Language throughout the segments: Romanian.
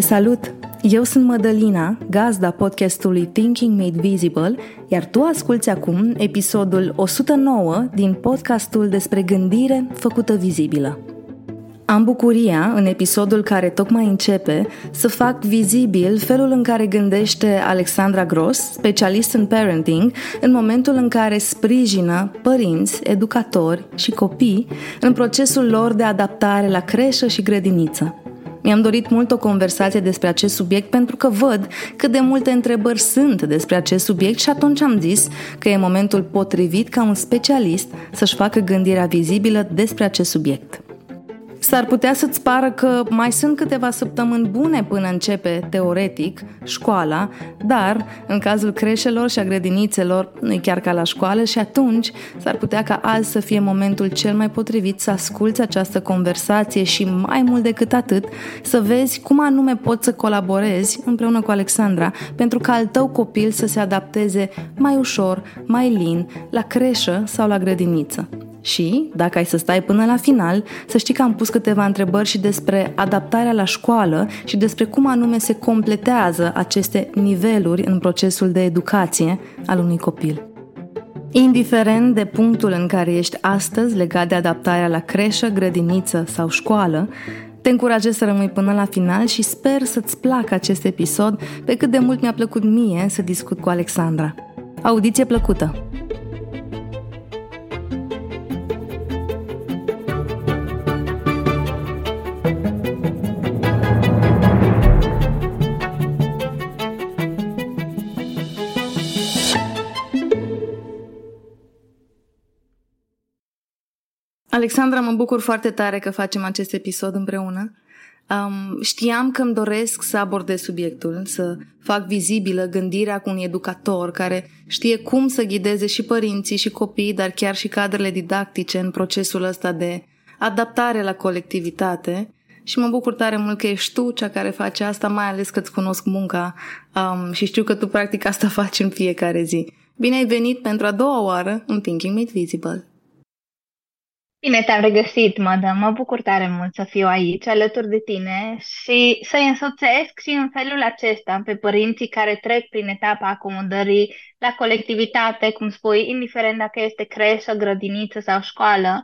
Te salut! Eu sunt Mădălina, gazda podcastului Thinking Made Visible, iar tu asculți acum episodul 109 din podcastul despre gândire făcută vizibilă. Am bucuria, în episodul care tocmai începe, să fac vizibil felul în care gândește Alexandra Gross, specialist în parenting, în momentul în care sprijină părinți, educatori și copii în procesul lor de adaptare la creșă și grădiniță. Mi-am dorit mult o conversație despre acest subiect pentru că văd cât de multe întrebări sunt despre acest subiect și atunci am zis că e momentul potrivit ca un specialist să-și facă gândirea vizibilă despre acest subiect. S-ar putea să-ți pară că mai sunt câteva săptămâni bune până începe, teoretic, școala, dar, în cazul creșelor și a grădinițelor, nu e chiar ca la școală și atunci s-ar putea ca azi să fie momentul cel mai potrivit să asculți această conversație și, mai mult decât atât, să vezi cum anume poți să colaborezi împreună cu Alexandra pentru ca al tău copil să se adapteze mai ușor, mai lin, la creșă sau la grădiniță. Și, dacă ai să stai până la final, să știi că am pus câteva întrebări și despre adaptarea la școală și despre cum anume se completează aceste niveluri în procesul de educație al unui copil. Indiferent de punctul în care ești astăzi legat de adaptarea la creșă, grădiniță sau școală, te încurajez să rămâi până la final și sper să-ți placă acest episod pe cât de mult mi-a plăcut mie să discut cu Alexandra. Audiție plăcută! Alexandra, mă bucur foarte tare că facem acest episod împreună. Um, știam că îmi doresc să abordez subiectul, să fac vizibilă gândirea cu un educator care știe cum să ghideze și părinții și copiii, dar chiar și cadrele didactice în procesul ăsta de adaptare la colectivitate. Și mă bucur tare mult că ești tu cea care face asta, mai ales că îți cunosc munca um, și știu că tu practic asta faci în fiecare zi. Bine ai venit pentru a doua oară în Thinking Made Visible. Bine te-am regăsit, Mădă. Mă bucur tare mult să fiu aici, alături de tine și să-i însoțesc și în felul acesta pe părinții care trec prin etapa acomodării la colectivitate, cum spui, indiferent dacă este creșă, grădiniță sau școală.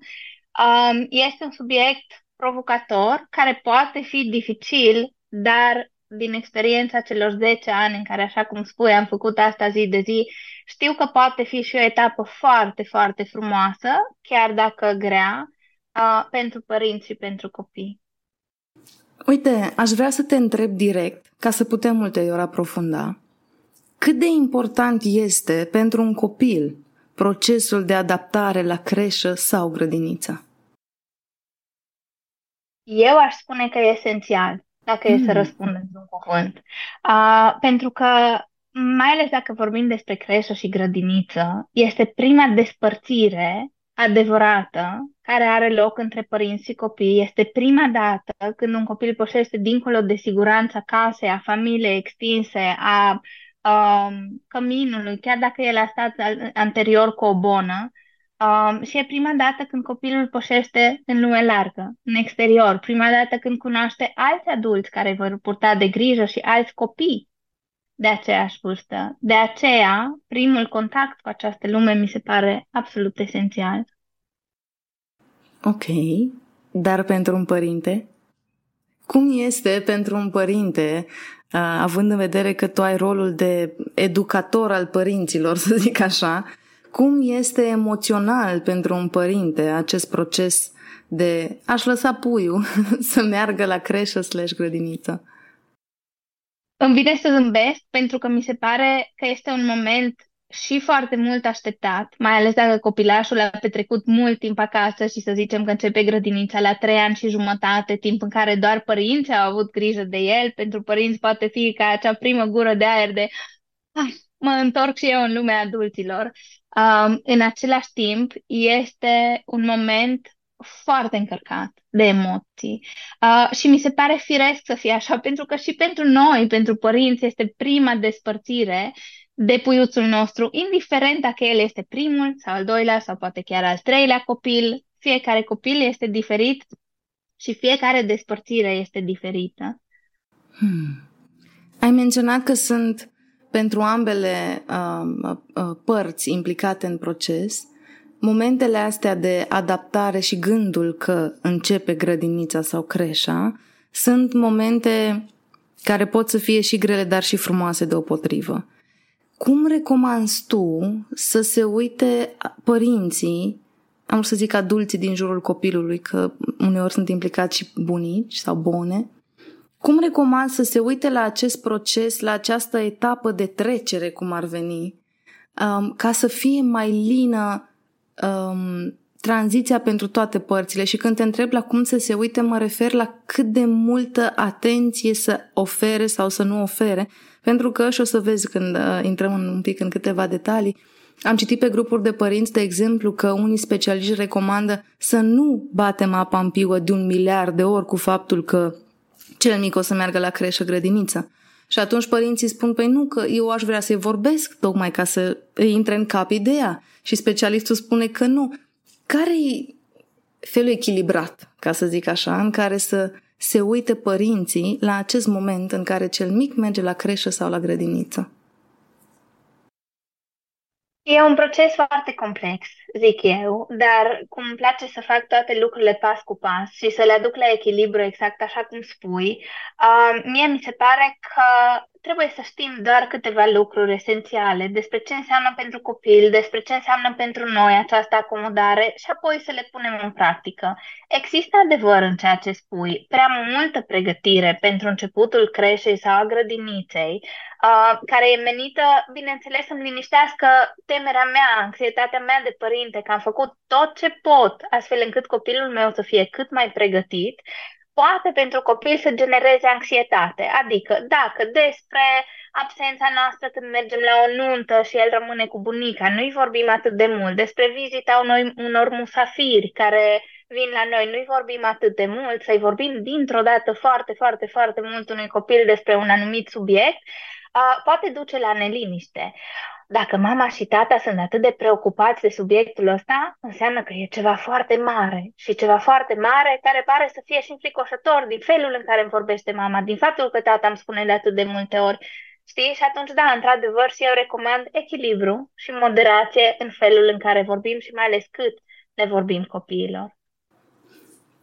Um, este un subiect provocator care poate fi dificil, dar din experiența celor 10 ani în care, așa cum spui, am făcut asta zi de zi, știu că poate fi și o etapă foarte, foarte frumoasă, chiar dacă grea, uh, pentru părinți și pentru copii. Uite, aș vrea să te întreb direct, ca să putem ulterior aprofunda. Cât de important este pentru un copil procesul de adaptare la creșă sau grădiniță? Eu aș spune că e esențial, dacă mm. e să mm. răspundem un cuvânt. Uh, pentru că mai ales dacă vorbim despre creșă și grădiniță, este prima despărțire adevărată care are loc între părinți și copii. Este prima dată când un copil pășește dincolo de siguranța casei, a familiei extinse, a um, căminului, chiar dacă el a stat anterior cu o bonă. Um, și e prima dată când copilul pășește în lume largă, în exterior. Prima dată când cunoaște alți adulți care vor purta de grijă și alți copii de aceeași vârstă. De aceea, primul contact cu această lume mi se pare absolut esențial. Ok, dar pentru un părinte? Cum este pentru un părinte, având în vedere că tu ai rolul de educator al părinților, să zic așa, cum este emoțional pentru un părinte acest proces de aș lăsa puiul să meargă la creșă slash grădiniță? Îmi vine să zâmbesc pentru că mi se pare că este un moment și foarte mult așteptat, mai ales dacă copilașul a petrecut mult timp acasă și să zicem că începe grădinița la trei ani și jumătate, timp în care doar părinții au avut grijă de el. Pentru părinți poate fi ca acea primă gură de aer de ah, mă întorc și eu în lumea adulților. Um, în același timp, este un moment foarte încărcat de emoții uh, și mi se pare firesc să fie așa, pentru că și pentru noi, pentru părinți, este prima despărțire de puiuțul nostru, indiferent dacă el este primul sau al doilea sau poate chiar al treilea copil, fiecare copil este diferit și fiecare despărțire este diferită. Hmm. Ai menționat că sunt pentru ambele uh, uh, părți implicate în proces, momentele astea de adaptare și gândul că începe grădinița sau creșa sunt momente care pot să fie și grele, dar și frumoase deopotrivă. Cum recomanzi tu să se uite părinții, am să zic adulții din jurul copilului, că uneori sunt implicați și bunici sau bune, cum recomand să se uite la acest proces, la această etapă de trecere, cum ar veni, um, ca să fie mai lină um, tranziția pentru toate părțile? Și când te întreb la cum să se uite, mă refer la cât de multă atenție să ofere sau să nu ofere, pentru că, și o să vezi când uh, intrăm în, un pic în câteva detalii, am citit pe grupuri de părinți, de exemplu, că unii specialiști recomandă să nu batem apa în piuă de un miliard de ori cu faptul că cel mic o să meargă la creșă grădiniță. Și atunci părinții spun, păi nu, că eu aș vrea să-i vorbesc tocmai ca să îi intre în cap ideea. Și specialistul spune că nu. Care e felul echilibrat, ca să zic așa, în care să se uite părinții la acest moment în care cel mic merge la creșă sau la grădiniță? E un proces foarte complex, zic eu, dar cum îmi place să fac toate lucrurile pas cu pas și să le aduc la echilibru exact așa cum spui, uh, mie mi se pare că trebuie să știm doar câteva lucruri esențiale despre ce înseamnă pentru copil, despre ce înseamnă pentru noi această acomodare și apoi să le punem în practică. Există adevăr în ceea ce spui, prea multă pregătire pentru începutul creșei sau a grădiniței, uh, care e menită, bineînțeles, să-mi liniștească temerea mea, anxietatea mea de părinte, că am făcut tot ce pot astfel încât copilul meu să fie cât mai pregătit poate pentru copil să genereze anxietate. Adică, dacă despre absența noastră când mergem la o nuntă și el rămâne cu bunica, nu-i vorbim atât de mult, despre vizita unor, unor musafiri care vin la noi, nu-i vorbim atât de mult, să-i vorbim dintr-o dată foarte, foarte, foarte mult unui copil despre un anumit subiect, uh, poate duce la neliniște. Dacă mama și tata sunt atât de preocupați de subiectul ăsta, înseamnă că e ceva foarte mare și ceva foarte mare care pare să fie și înfricoșător din felul în care îmi vorbește mama, din faptul că tata îmi spune de atât de multe ori. Știi? Și atunci, da, într-adevăr, și eu recomand echilibru și moderație în felul în care vorbim și mai ales cât ne vorbim copiilor.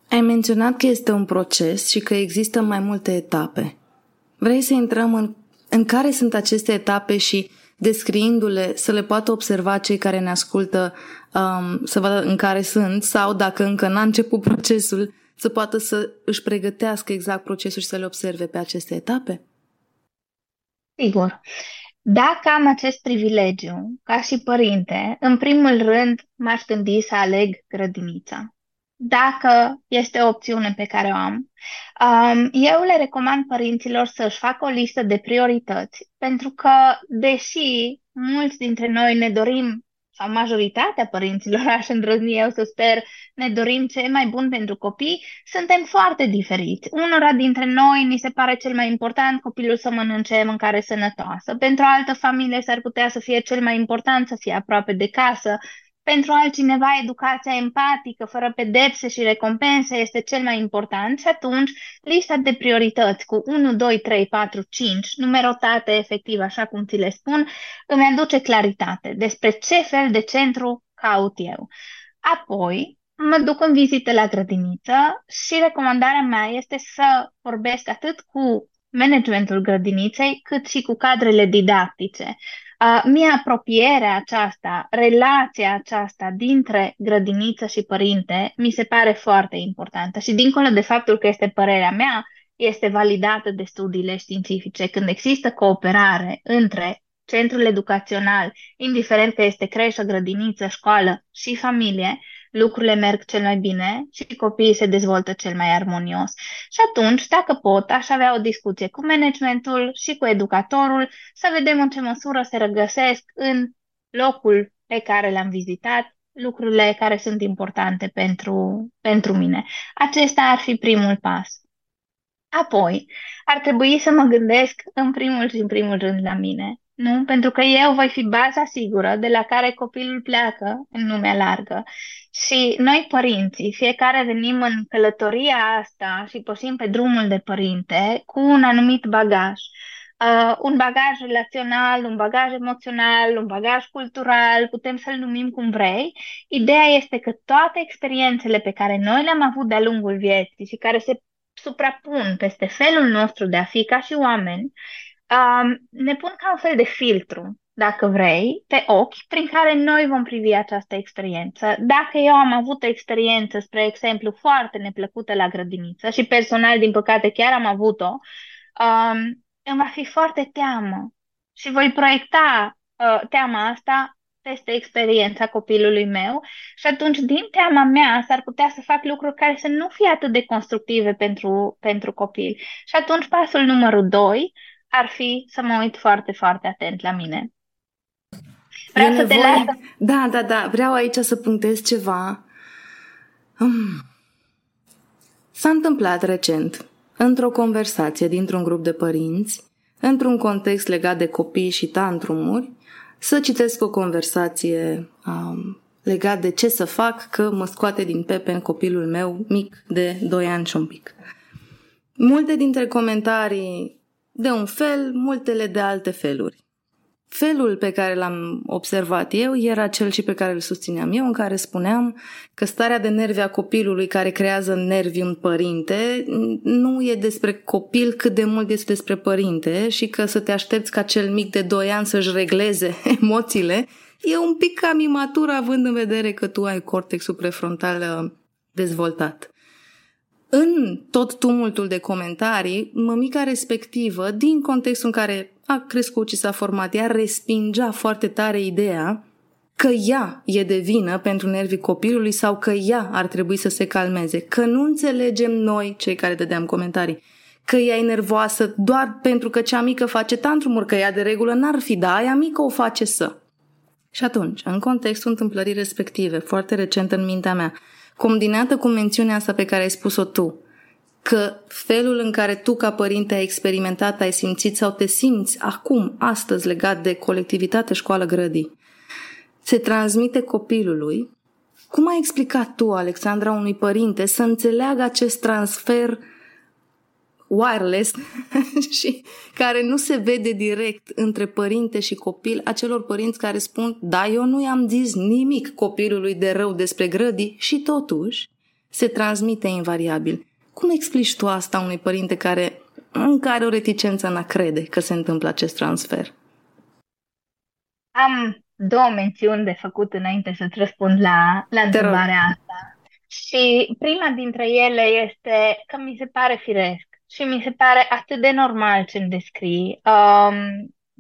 Ai menționat că este un proces și că există mai multe etape. Vrei să intrăm în, în care sunt aceste etape și descriindu-le, să le poată observa cei care ne ascultă, um, să vadă în care sunt sau dacă încă n-a început procesul, să poată să își pregătească exact procesul și să le observe pe aceste etape? Sigur. Dacă am acest privilegiu, ca și părinte, în primul rând m-aș gândi să aleg grădinița dacă este o opțiune pe care o am. Um, eu le recomand părinților să-și facă o listă de priorități, pentru că, deși mulți dintre noi ne dorim, sau majoritatea părinților, aș îndrăzni eu să sper, ne dorim ce mai bun pentru copii, suntem foarte diferiți. Unora dintre noi ni se pare cel mai important copilul să mănânce mâncare sănătoasă. Pentru altă familie s-ar putea să fie cel mai important să fie aproape de casă, pentru altcineva, educația empatică, fără pedepse și recompense, este cel mai important și atunci lista de priorități cu 1, 2, 3, 4, 5, numerotate efectiv, așa cum ți le spun, îmi aduce claritate despre ce fel de centru caut eu. Apoi, mă duc în vizite la grădiniță și recomandarea mea este să vorbesc atât cu managementul grădiniței, cât și cu cadrele didactice. Uh, mie apropierea aceasta, relația aceasta dintre grădiniță și părinte, mi se pare foarte importantă și dincolo de faptul că este părerea mea, este validată de studiile științifice. Când există cooperare între centrul educațional, indiferent că este creșă, grădiniță, școală și familie, lucrurile merg cel mai bine și copiii se dezvoltă cel mai armonios. Și atunci, dacă pot, aș avea o discuție cu managementul și cu educatorul să vedem în ce măsură se regăsesc în locul pe care l-am vizitat lucrurile care sunt importante pentru, pentru mine. Acesta ar fi primul pas. Apoi, ar trebui să mă gândesc în primul și în primul rând la mine. Nu? Pentru că eu voi fi baza sigură de la care copilul pleacă în lumea largă. Și noi, părinții, fiecare venim în călătoria asta și pășim pe drumul de părinte cu un anumit bagaj. Uh, un bagaj relațional, un bagaj emoțional, un bagaj cultural, putem să-l numim cum vrei. Ideea este că toate experiențele pe care noi le-am avut de-a lungul vieții și care se suprapun peste felul nostru de a fi ca și oameni, uh, ne pun ca un fel de filtru dacă vrei, pe ochi prin care noi vom privi această experiență. Dacă eu am avut o experiență, spre exemplu, foarte neplăcută la grădiniță și personal, din păcate, chiar am avut-o, um, îmi va fi foarte teamă și voi proiecta uh, teama asta peste experiența copilului meu și atunci, din teama mea, s-ar putea să fac lucruri care să nu fie atât de constructive pentru, pentru copil. Și atunci, pasul numărul 2 ar fi să mă uit foarte, foarte atent la mine. Vreau e să nevoie... te las. Da, da, da. Vreau aici să punctez ceva. Hmm. S-a întâmplat recent, într-o conversație dintr-un grup de părinți, într-un context legat de copii și tantrumuri, să citesc o conversație um, legat de ce să fac că mă scoate din pepe copilul meu mic de 2 ani și un pic. Multe dintre comentarii de un fel, multele de alte feluri. Felul pe care l-am observat eu era cel și pe care îl susțineam eu, în care spuneam că starea de nervi a copilului care creează nervi un părinte nu e despre copil cât de mult este despre părinte și că să te aștepți ca cel mic de 2 ani să-și regleze emoțiile e un pic cam imatur având în vedere că tu ai cortexul prefrontal uh, dezvoltat. În tot tumultul de comentarii, mămica respectivă, din contextul în care a crescut și s-a format, ea respingea foarte tare ideea că ea e de vină pentru nervii copilului sau că ea ar trebui să se calmeze, că nu înțelegem noi, cei care dădeam comentarii, că ea e nervoasă doar pentru că cea mică face tantrumuri, că ea de regulă n-ar fi, da, aia mică o face să. Și atunci, în contextul întâmplării respective, foarte recent în mintea mea, combinată cu mențiunea asta pe care ai spus-o tu, că felul în care tu ca părinte ai experimentat, ai simțit sau te simți acum, astăzi, legat de colectivitate școală grădii, se transmite copilului. Cum ai explicat tu, Alexandra, unui părinte să înțeleagă acest transfer wireless și care nu se vede direct între părinte și copil, acelor părinți care spun, da, eu nu i-am zis nimic copilului de rău despre grădii și totuși se transmite invariabil. Cum explici tu asta unui părinte care încă are o reticență în a crede că se întâmplă acest transfer? Am două mențiuni de făcut înainte să-ți răspund la, la întrebarea asta. Și prima dintre ele este că mi se pare firesc și mi se pare atât de normal ce îmi descrii. Um,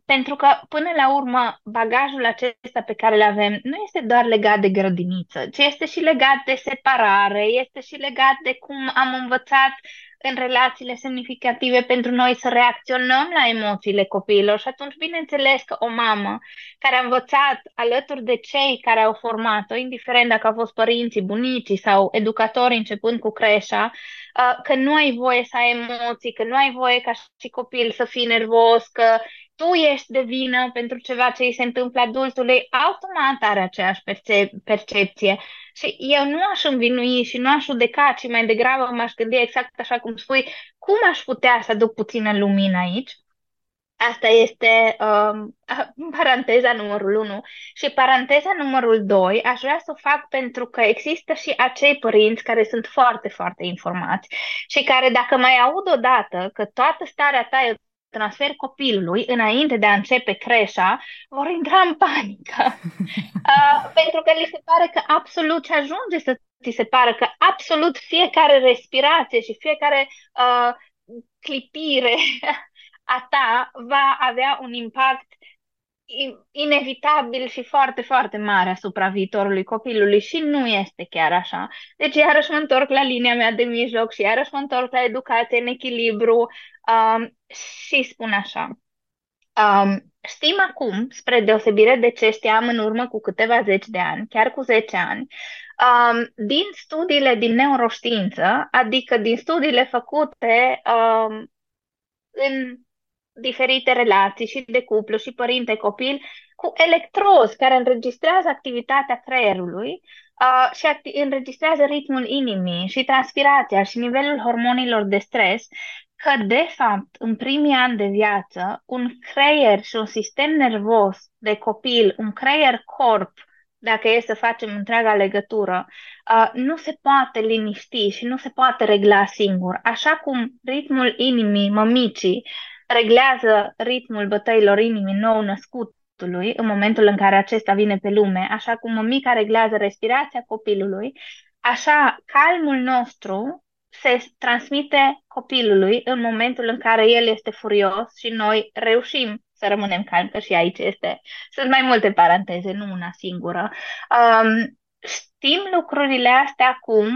pentru că, până la urmă, bagajul acesta pe care îl avem nu este doar legat de grădiniță, ci este și legat de separare, este și legat de cum am învățat în relațiile semnificative pentru noi să reacționăm la emoțiile copiilor. Și atunci, bineînțeles că o mamă care a învățat alături de cei care au format-o, indiferent dacă au fost părinții, bunicii sau educatori începând cu creșa, uh, că nu ai voie să ai emoții, că nu ai voie ca și copil să fii nervos, că tu ești de vină pentru ceva ce îi se întâmplă adultului, automat are aceeași percep- percepție. Și eu nu aș învinui și nu aș judeca, ci mai degrabă m-aș gândi exact așa cum spui, cum aș putea să aduc puțină lumină aici? Asta este um, paranteza numărul 1. Și paranteza numărul 2 aș vrea să o fac pentru că există și acei părinți care sunt foarte, foarte informați și care dacă mai aud odată că toată starea ta e transfer copilului înainte de a începe creșa, vor intra în panică. Uh, pentru că li se pare că absolut ce ajunge să ți se pare că absolut fiecare respirație și fiecare uh, clipire a ta va avea un impact inevitabil și foarte, foarte mare asupra viitorului copilului și nu este chiar așa. Deci iarăși mă întorc la linia mea de mijloc și iarăși mă întorc la educație în echilibru um, și spun așa. Um, știm acum, spre deosebire de ce știam în urmă cu câteva zeci de ani, chiar cu 10 ani, um, din studiile din neuroștiință, adică din studiile făcute um, în diferite relații și de cuplu și părinte-copil cu electrozi care înregistrează activitatea creierului, uh, și acti- înregistrează ritmul inimii și transpirația și nivelul hormonilor de stres, că, de fapt, în primii ani de viață, un creier și un sistem nervos de copil, un creier-corp, dacă e să facem întreaga legătură, uh, nu se poate liniști și nu se poate regla singur. Așa cum ritmul inimii mămicii reglează ritmul bătăilor inimii nou născutului în momentul în care acesta vine pe lume, așa cum mămica reglează respirația copilului, așa calmul nostru se transmite copilului în momentul în care el este furios și noi reușim să rămânem calmi, că și aici este. Sunt mai multe paranteze, nu una singură. Um, știm lucrurile astea acum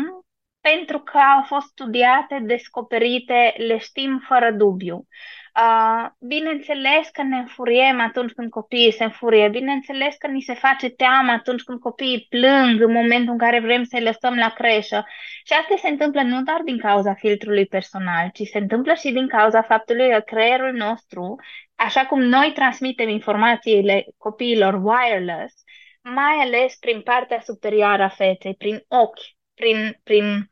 pentru că au fost studiate, descoperite, le știm fără dubiu. Uh, bineînțeles că ne înfuriem atunci când copiii se înfurie, bineînțeles că ni se face teamă atunci când copiii plâng în momentul în care vrem să-i lăsăm la creșă. Și asta se întâmplă nu doar din cauza filtrului personal, ci se întâmplă și din cauza faptului că creierul nostru, așa cum noi transmitem informațiile copiilor wireless, mai ales prin partea superioară a feței, prin ochi, prin, prin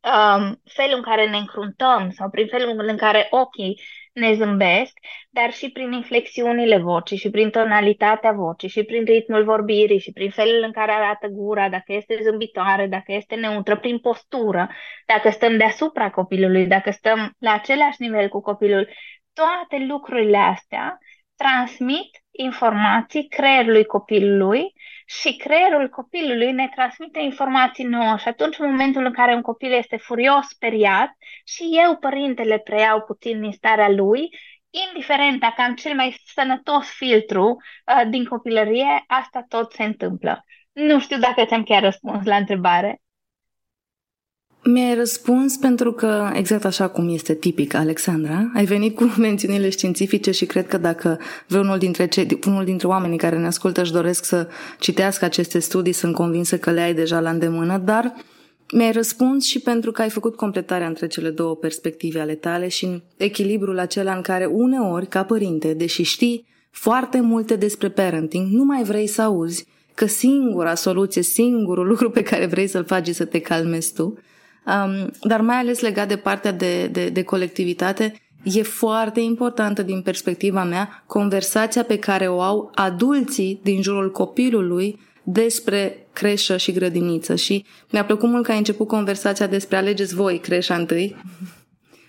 um, felul în care ne încruntăm sau prin felul în care ochii ne zâmbesc, dar și prin inflexiunile vocii și prin tonalitatea vocii și prin ritmul vorbirii și prin felul în care arată gura, dacă este zâmbitoare, dacă este neutră, prin postură, dacă stăm deasupra copilului, dacă stăm la același nivel cu copilul. Toate lucrurile astea transmit informații creierului copilului și creierul copilului ne transmite informații nouă și atunci în momentul în care un copil este furios, speriat și eu, părintele, preiau puțin din starea lui, indiferent dacă am cel mai sănătos filtru uh, din copilărie, asta tot se întâmplă. Nu știu dacă ți-am chiar răspuns la întrebare. Mi-ai răspuns pentru că, exact așa cum este tipic, Alexandra, ai venit cu mențiunile științifice și cred că dacă vreunul dintre, cei, unul dintre oamenii care ne ascultă își doresc să citească aceste studii, sunt convinsă că le ai deja la îndemână, dar mi-ai răspuns și pentru că ai făcut completarea între cele două perspective ale tale și în echilibrul acela în care uneori, ca părinte, deși știi foarte multe despre parenting, nu mai vrei să auzi că singura soluție, singurul lucru pe care vrei să-l faci să te calmezi tu, um, dar mai ales legat de partea de, de, de colectivitate, e foarte importantă din perspectiva mea conversația pe care o au adulții din jurul copilului despre creșă și grădiniță și mi-a plăcut mult că ai început conversația despre alegeți voi creșa întâi.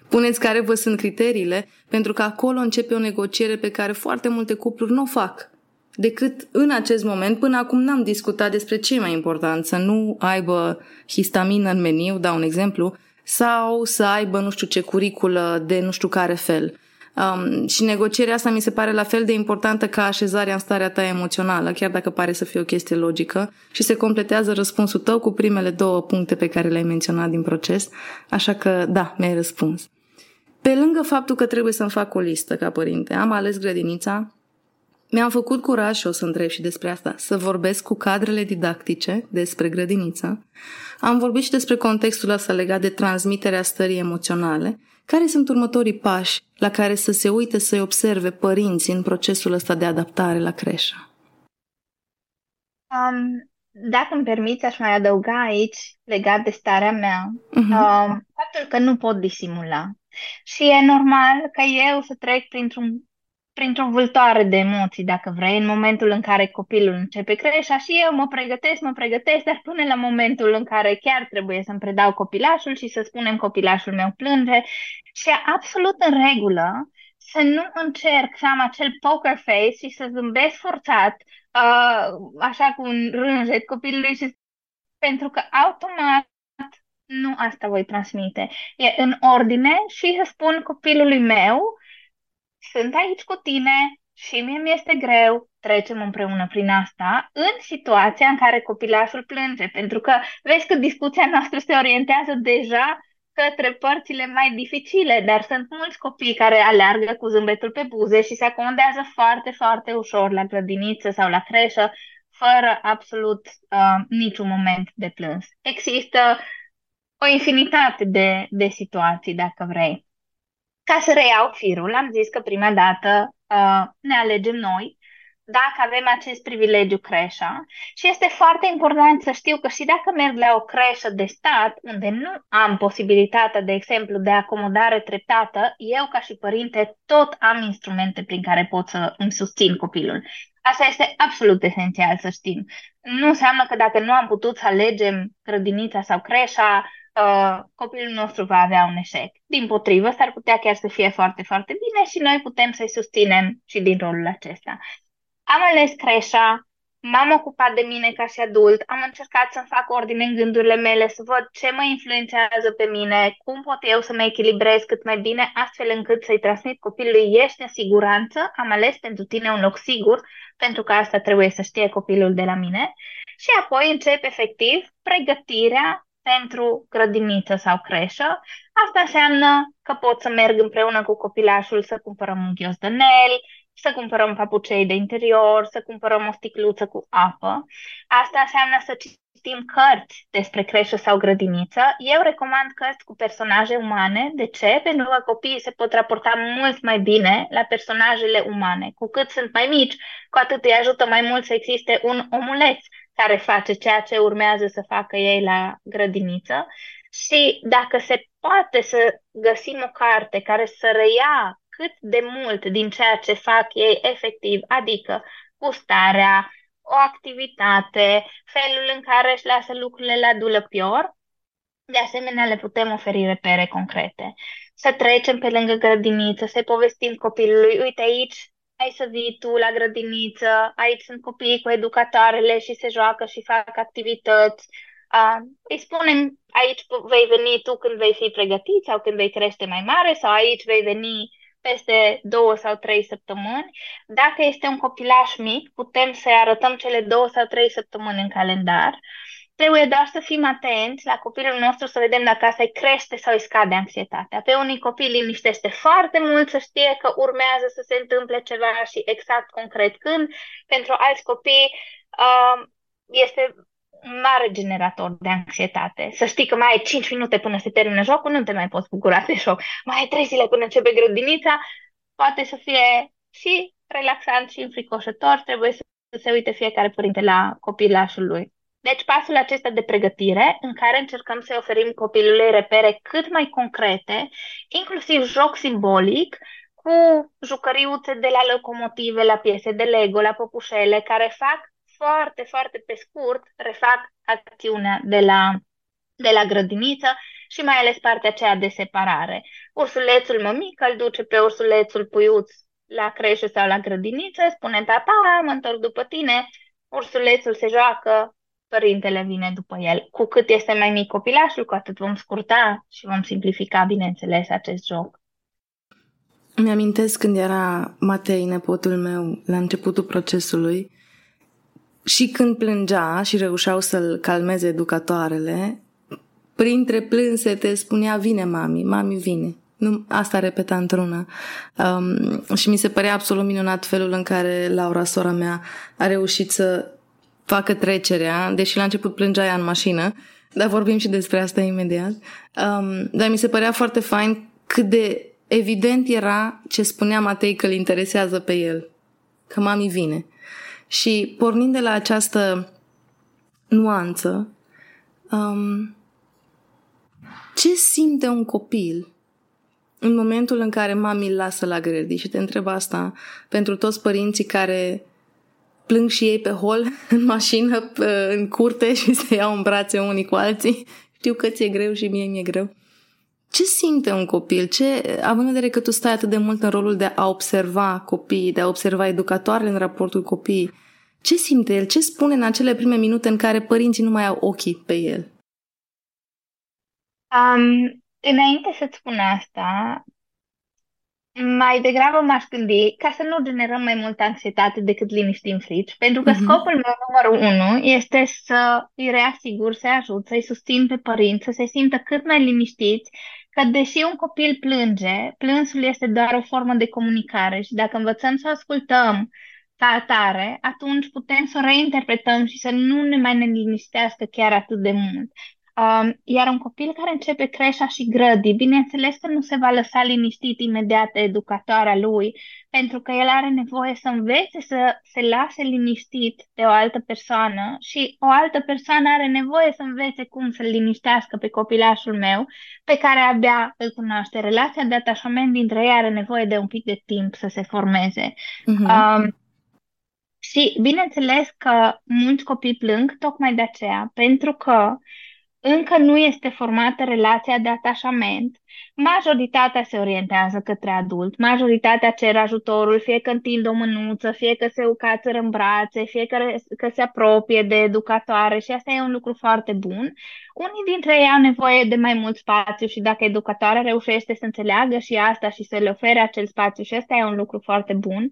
Puneți care vă sunt criteriile, pentru că acolo începe o negociere pe care foarte multe cupluri nu o fac decât în acest moment. Până acum n-am discutat despre ce e mai important, să nu aibă histamină în meniu, dau un exemplu, sau să aibă nu știu ce curiculă de nu știu care fel. Um, și negocierea asta mi se pare la fel de importantă ca așezarea în starea ta emoțională, chiar dacă pare să fie o chestie logică și se completează răspunsul tău cu primele două puncte pe care le-ai menționat din proces, așa că da, mi-ai răspuns. Pe lângă faptul că trebuie să-mi fac o listă ca părinte, am ales grădinița, mi-am făcut curaj și o să întreb și despre asta, să vorbesc cu cadrele didactice despre grădiniță. Am vorbit și despre contextul ăsta legat de transmiterea stării emoționale. Care sunt următorii pași la care să se uite să-i observe părinții în procesul ăsta de adaptare la creșă? Um, dacă îmi permiți, aș mai adăuga aici, legat de starea mea, uh-huh. um, faptul că nu pot disimula. Și e normal ca eu să trec printr-un printr-o vâltoare de emoții, dacă vrei, în momentul în care copilul începe creșa și eu mă pregătesc, mă pregătesc, dar până la momentul în care chiar trebuie să-mi predau copilașul și să spunem copilașul meu plânge și e absolut în regulă să nu încerc să am acel poker face și să zâmbesc forțat, uh, așa cu un rânjet copilului și pentru că automat nu asta voi transmite. E în ordine și să spun copilului meu sunt aici cu tine și mie mi-este greu, trecem împreună prin asta, în situația în care copilașul plânge, pentru că vezi că discuția noastră se orientează deja către părțile mai dificile, dar sunt mulți copii care aleargă cu zâmbetul pe buze și se acomodează foarte, foarte ușor la grădiniță sau la creșă, fără absolut uh, niciun moment de plâns. Există o infinitate de, de situații, dacă vrei. Ca să reiau firul, am zis că prima dată uh, ne alegem noi, dacă avem acest privilegiu creșa și este foarte important să știu că și dacă merg la o creșă de stat, unde nu am posibilitatea, de exemplu, de acomodare treptată, eu ca și părinte tot am instrumente prin care pot să îmi susțin copilul. Asta este absolut esențial să știm. Nu înseamnă că dacă nu am putut să alegem grădinița sau creșa, uh, copilul nostru va avea un eșec. Din potrivă, s-ar putea chiar să fie foarte, foarte bine și noi putem să-i susținem și din rolul acesta. Am ales creșa, m-am ocupat de mine ca și adult, am încercat să-mi fac ordine în gândurile mele, să văd ce mă influențează pe mine, cum pot eu să mă echilibrez cât mai bine, astfel încât să-i transmit copilului ești în siguranță, am ales pentru tine un loc sigur, pentru că asta trebuie să știe copilul de la mine, și apoi încep efectiv pregătirea pentru grădiniță sau creșă. Asta înseamnă că pot să merg împreună cu copilașul să cumpărăm un ghios de nel, să cumpărăm papucei de interior, să cumpărăm o sticluță cu apă. Asta înseamnă să citim cărți despre creșă sau grădiniță. Eu recomand cărți cu personaje umane. De ce? Pentru că copiii se pot raporta mult mai bine la personajele umane. Cu cât sunt mai mici, cu atât îi ajută mai mult să existe un omuleț care face ceea ce urmează să facă ei la grădiniță. Și dacă se poate să găsim o carte care să reia cât de mult din ceea ce fac ei efectiv, adică gustarea, o activitate, felul în care își lasă lucrurile la dulăpior, de asemenea le putem oferi repere concrete. Să trecem pe lângă grădiniță, să-i povestim copilului, uite aici ai să vii tu la grădiniță, aici sunt copiii cu educatoarele și se joacă și fac activități. Uh, îi spunem, aici vei veni tu când vei fi pregătit sau când vei crește mai mare sau aici vei veni peste două sau trei săptămâni. Dacă este un copilaș mic, putem să-i arătăm cele două sau trei săptămâni în calendar. Trebuie doar să fim atenți la copilul nostru să vedem dacă asta îi crește sau îi scade anxietatea. Pe unii copii liniștește foarte mult să știe că urmează să se întâmple ceva și exact concret când. Pentru alți copii uh, este mare generator de anxietate. Să știi că mai ai 5 minute până se termină jocul, nu te mai poți bucura de joc. Mai ai 3 zile până începe grădinița, poate să fie și relaxant și înfricoșător, trebuie să se uite fiecare părinte la copilașul lui. Deci pasul acesta de pregătire în care încercăm să oferim copilului repere cât mai concrete, inclusiv joc simbolic, cu jucăriuțe de la locomotive, la piese de Lego, la popușele, care fac foarte, foarte pe scurt, refac acțiunea de la, de la grădiniță și mai ales partea aceea de separare. Ursulețul mămic îl duce pe ursulețul puiuț la creșă sau la grădiniță, spune tata, mă întorc după tine, ursulețul se joacă, părintele vine după el. Cu cât este mai mic copilașul, cu atât vom scurta și vom simplifica, bineînțeles, acest joc. Mi-amintesc când era Matei, nepotul meu, la începutul procesului, și când plângea și reușeau să-l calmeze educatoarele, printre plânsete spunea, vine mami, mami vine. Nu, asta repeta într-una. Um, și mi se părea absolut minunat felul în care Laura, sora mea, a reușit să facă trecerea, deși la început plângea ea în mașină, dar vorbim și despre asta imediat. Um, dar mi se părea foarte fain cât de evident era ce spunea Matei că îl interesează pe el. Că mami vine. Și pornind de la această nuanță, um, ce simte un copil în momentul în care mami îl lasă la grădi? Și te întreb asta pentru toți părinții care plâng și ei pe hol, în mașină, în curte și se iau în brațe unii cu alții. Știu că ți-e greu și mie mi-e greu. Ce simte un copil? Ce, având în vedere că tu stai atât de mult în rolul de a observa copiii, de a observa educatoarele în raportul copiii, ce simte el? Ce spune în acele prime minute în care părinții nu mai au ochii pe el? Um, înainte să-ți spun asta, mai degrabă m-aș gândi ca să nu generăm mai multă anxietate decât liniștim frici, pentru că uh-huh. scopul meu numărul unu este să îi reasigur, să-i ajut, să-i susțin pe părinți, să se simtă cât mai liniștiți, că deși un copil plânge, plânsul este doar o formă de comunicare și dacă învățăm să ascultăm ca atare, atunci putem să o reinterpretăm și să nu ne mai ne liniștească chiar atât de mult. Um, iar un copil care începe creșa și grădii, bineînțeles că nu se va lăsa liniștit imediat de educatoarea lui, pentru că el are nevoie să învețe să se lase liniștit de o altă persoană și o altă persoană are nevoie să învețe cum să-l liniștească pe copilașul meu, pe care abia îl cunoaște. Relația de atașament dintre ei are nevoie de un pic de timp să se formeze. Uh-huh. Um, și bineînțeles că mulți copii plâng tocmai de aceea, pentru că încă nu este formată relația de atașament, majoritatea se orientează către adult, majoritatea cer ajutorul, fie că întind o mânuță, fie că se ucață în brațe, fie că, că se apropie de educatoare și asta e un lucru foarte bun. Unii dintre ei au nevoie de mai mult spațiu și dacă educatoarea reușește să înțeleagă și asta și să le ofere acel spațiu și asta e un lucru foarte bun,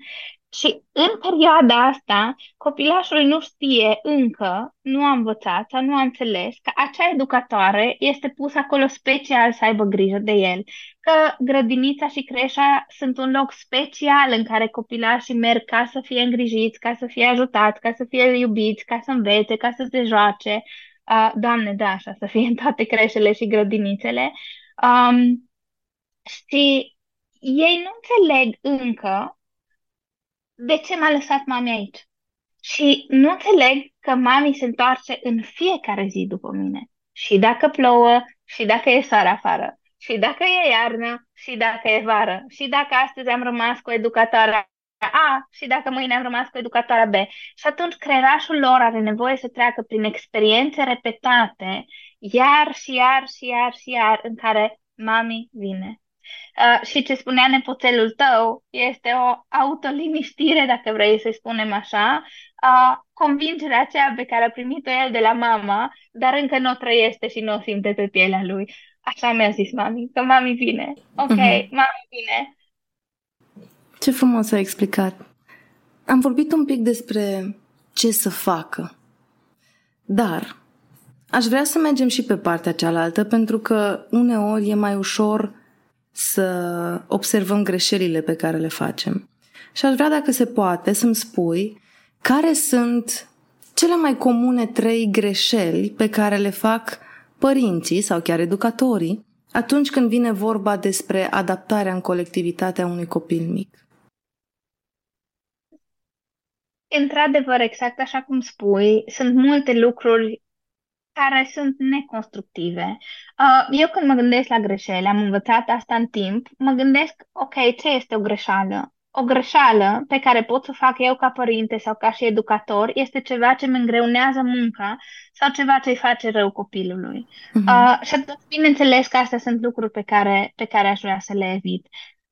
și în perioada asta, copilașul nu știe încă, nu a învățat sau nu a înțeles că acea educatoare este pusă acolo special să aibă grijă de el, că grădinița și creșa sunt un loc special în care copilașii merg ca să fie îngrijiți, ca să fie ajutați, ca să fie iubiți, ca să învețe, ca să se joace. Uh, Doamne, da, așa, să fie în toate creșele și grădinițele. Um, și ei nu înțeleg încă de ce m-a lăsat mami aici? Și nu înțeleg că mami se întoarce în fiecare zi după mine. Și dacă plouă, și dacă e soare afară, și dacă e iarnă, și dacă e vară, și dacă astăzi am rămas cu educatoarea A și dacă mâine am rămas cu educatoarea B. Și atunci creierașul lor are nevoie să treacă prin experiențe repetate, iar și iar și iar și iar, în care mami vine Uh, și ce spunea nepoțelul tău este o autoliniștire, dacă vrei să-i spunem așa, uh, convingerea aceea pe care a primit-o el de la mama, dar încă nu o trăiește și nu o simte pe pielea lui. Așa mi-a zis mami, că mami vine. Ok, uh-huh. mami vine. Ce frumos ai explicat. Am vorbit un pic despre ce să facă. Dar aș vrea să mergem și pe partea cealaltă, pentru că uneori e mai ușor să observăm greșelile pe care le facem. Și aș vrea, dacă se poate, să-mi spui care sunt cele mai comune trei greșeli pe care le fac părinții sau chiar educatorii atunci când vine vorba despre adaptarea în colectivitatea unui copil mic. Într-adevăr, exact așa cum spui, sunt multe lucruri care sunt neconstructive. Uh, eu când mă gândesc la greșeli, am învățat asta în timp, mă gândesc, ok, ce este o greșeală? O greșeală pe care pot să fac eu ca părinte sau ca și educator este ceva ce mi îngreunează munca sau ceva ce îi face rău copilului. Uh-huh. Uh, și atunci, bineînțeles că astea sunt lucruri pe care, pe care aș vrea să le evit.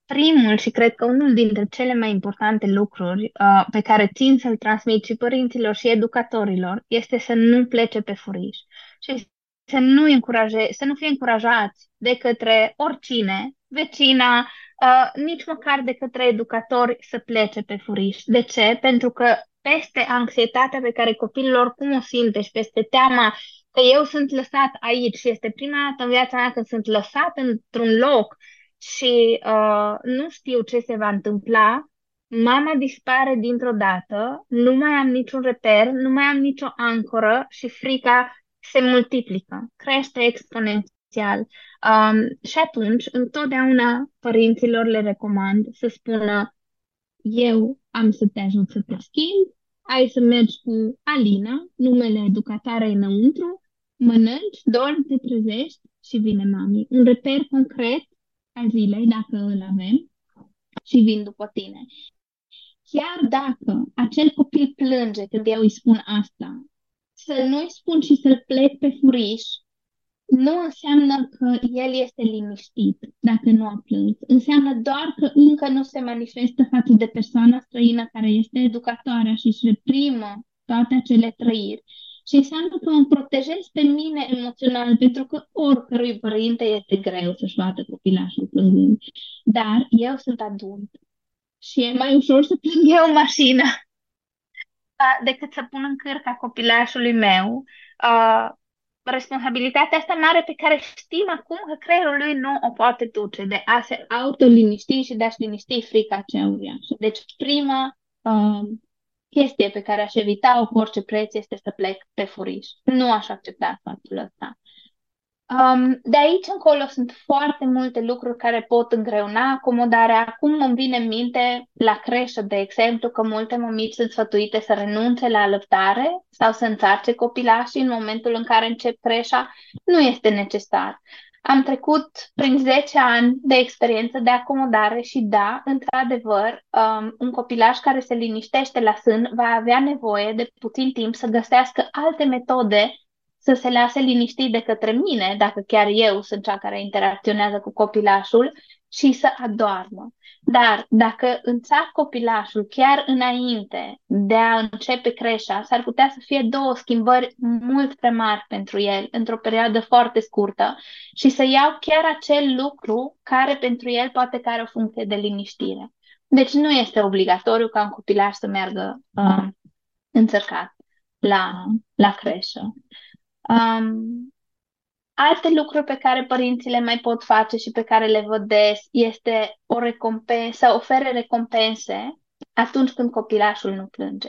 Primul și cred că unul dintre cele mai importante lucruri uh, pe care țin să-l transmit și părinților și educatorilor este să nu plece pe furiș și să nu, încuraje, să nu fie încurajați de către oricine, vecina, uh, nici măcar de către educatori să plece pe furiș. De ce? Pentru că peste anxietatea pe care copilul oricum o simte și peste teama că eu sunt lăsat aici și este prima dată în viața mea când sunt lăsat într-un loc și uh, nu știu ce se va întâmpla, mama dispare dintr-o dată, nu mai am niciun reper, nu mai am nicio ancoră și frica se multiplică, crește exponențial. Um, și atunci, întotdeauna părinților le recomand să spună eu am să te ajut să te schimbi, ai să mergi cu Alina, numele educatoarei înăuntru, mănânci, dormi, te trezești și vine mami. Un reper concret al zilei, dacă îl avem, și vin după tine. Chiar dacă acel copil plânge când eu îi spun asta, să nu-i spun și să-l plec pe furiș, nu înseamnă că el este liniștit dacă nu a plâns. Înseamnă doar că încă nu se manifestă față de persoana străină care este educatoarea și își reprimă toate acele trăiri și înseamnă că mă protejez pe mine emoțional, pentru că oricărui părinte este greu să-și vadă copilașul plângând. Dar eu sunt adult și e mai ușor să plâng eu în mașină decât să pun în cârca copilașului meu uh, responsabilitatea asta mare pe care știm acum că creierul lui nu o poate duce de a se autoliniști și de a-și liniști frica cea uriașă. Deci prima uh, chestie pe care aș evita-o cu orice preț este să plec pe furiș. Nu aș accepta faptul ăsta. Um, de aici încolo sunt foarte multe lucruri care pot îngreuna acomodarea. Acum îmi vine în minte la creșă, de exemplu, că multe mămici sunt sfătuite să renunțe la alăptare sau să înțarce copilașii în momentul în care încep creșa. Nu este necesar. Am trecut prin 10 ani de experiență de acomodare și da, într-adevăr, um, un copilaș care se liniștește la sân va avea nevoie de puțin timp să găsească alte metode să se lase liniștit de către mine, dacă chiar eu sunt cea care interacționează cu copilașul, și să adoarmă. Dar dacă înțar copilașul chiar înainte de a începe creșa, s-ar putea să fie două schimbări mult prea mari pentru el într-o perioadă foarte scurtă și să iau chiar acel lucru care pentru el poate că are o funcție de liniștire. Deci nu este obligatoriu ca un copilaș să meargă uh, înțărcat la, la creșă. Um, alte lucruri pe care părinții le mai pot face și pe care le văd des este o recompensă, ofere recompense atunci când copilașul nu plânge.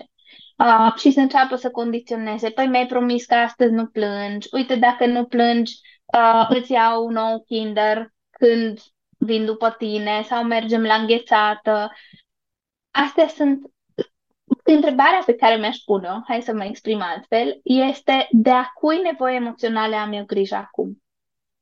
Uh, și să înceapă să condiționeze. Păi mi-ai promis că astăzi nu plângi. Uite, dacă nu plângi, uh, îți iau un nou kinder când vin după tine sau mergem la înghețată. Astea sunt Întrebarea pe care mi-aș pune-o, hai să mă exprim altfel, este de a cui nevoie emoționale am eu grijă acum?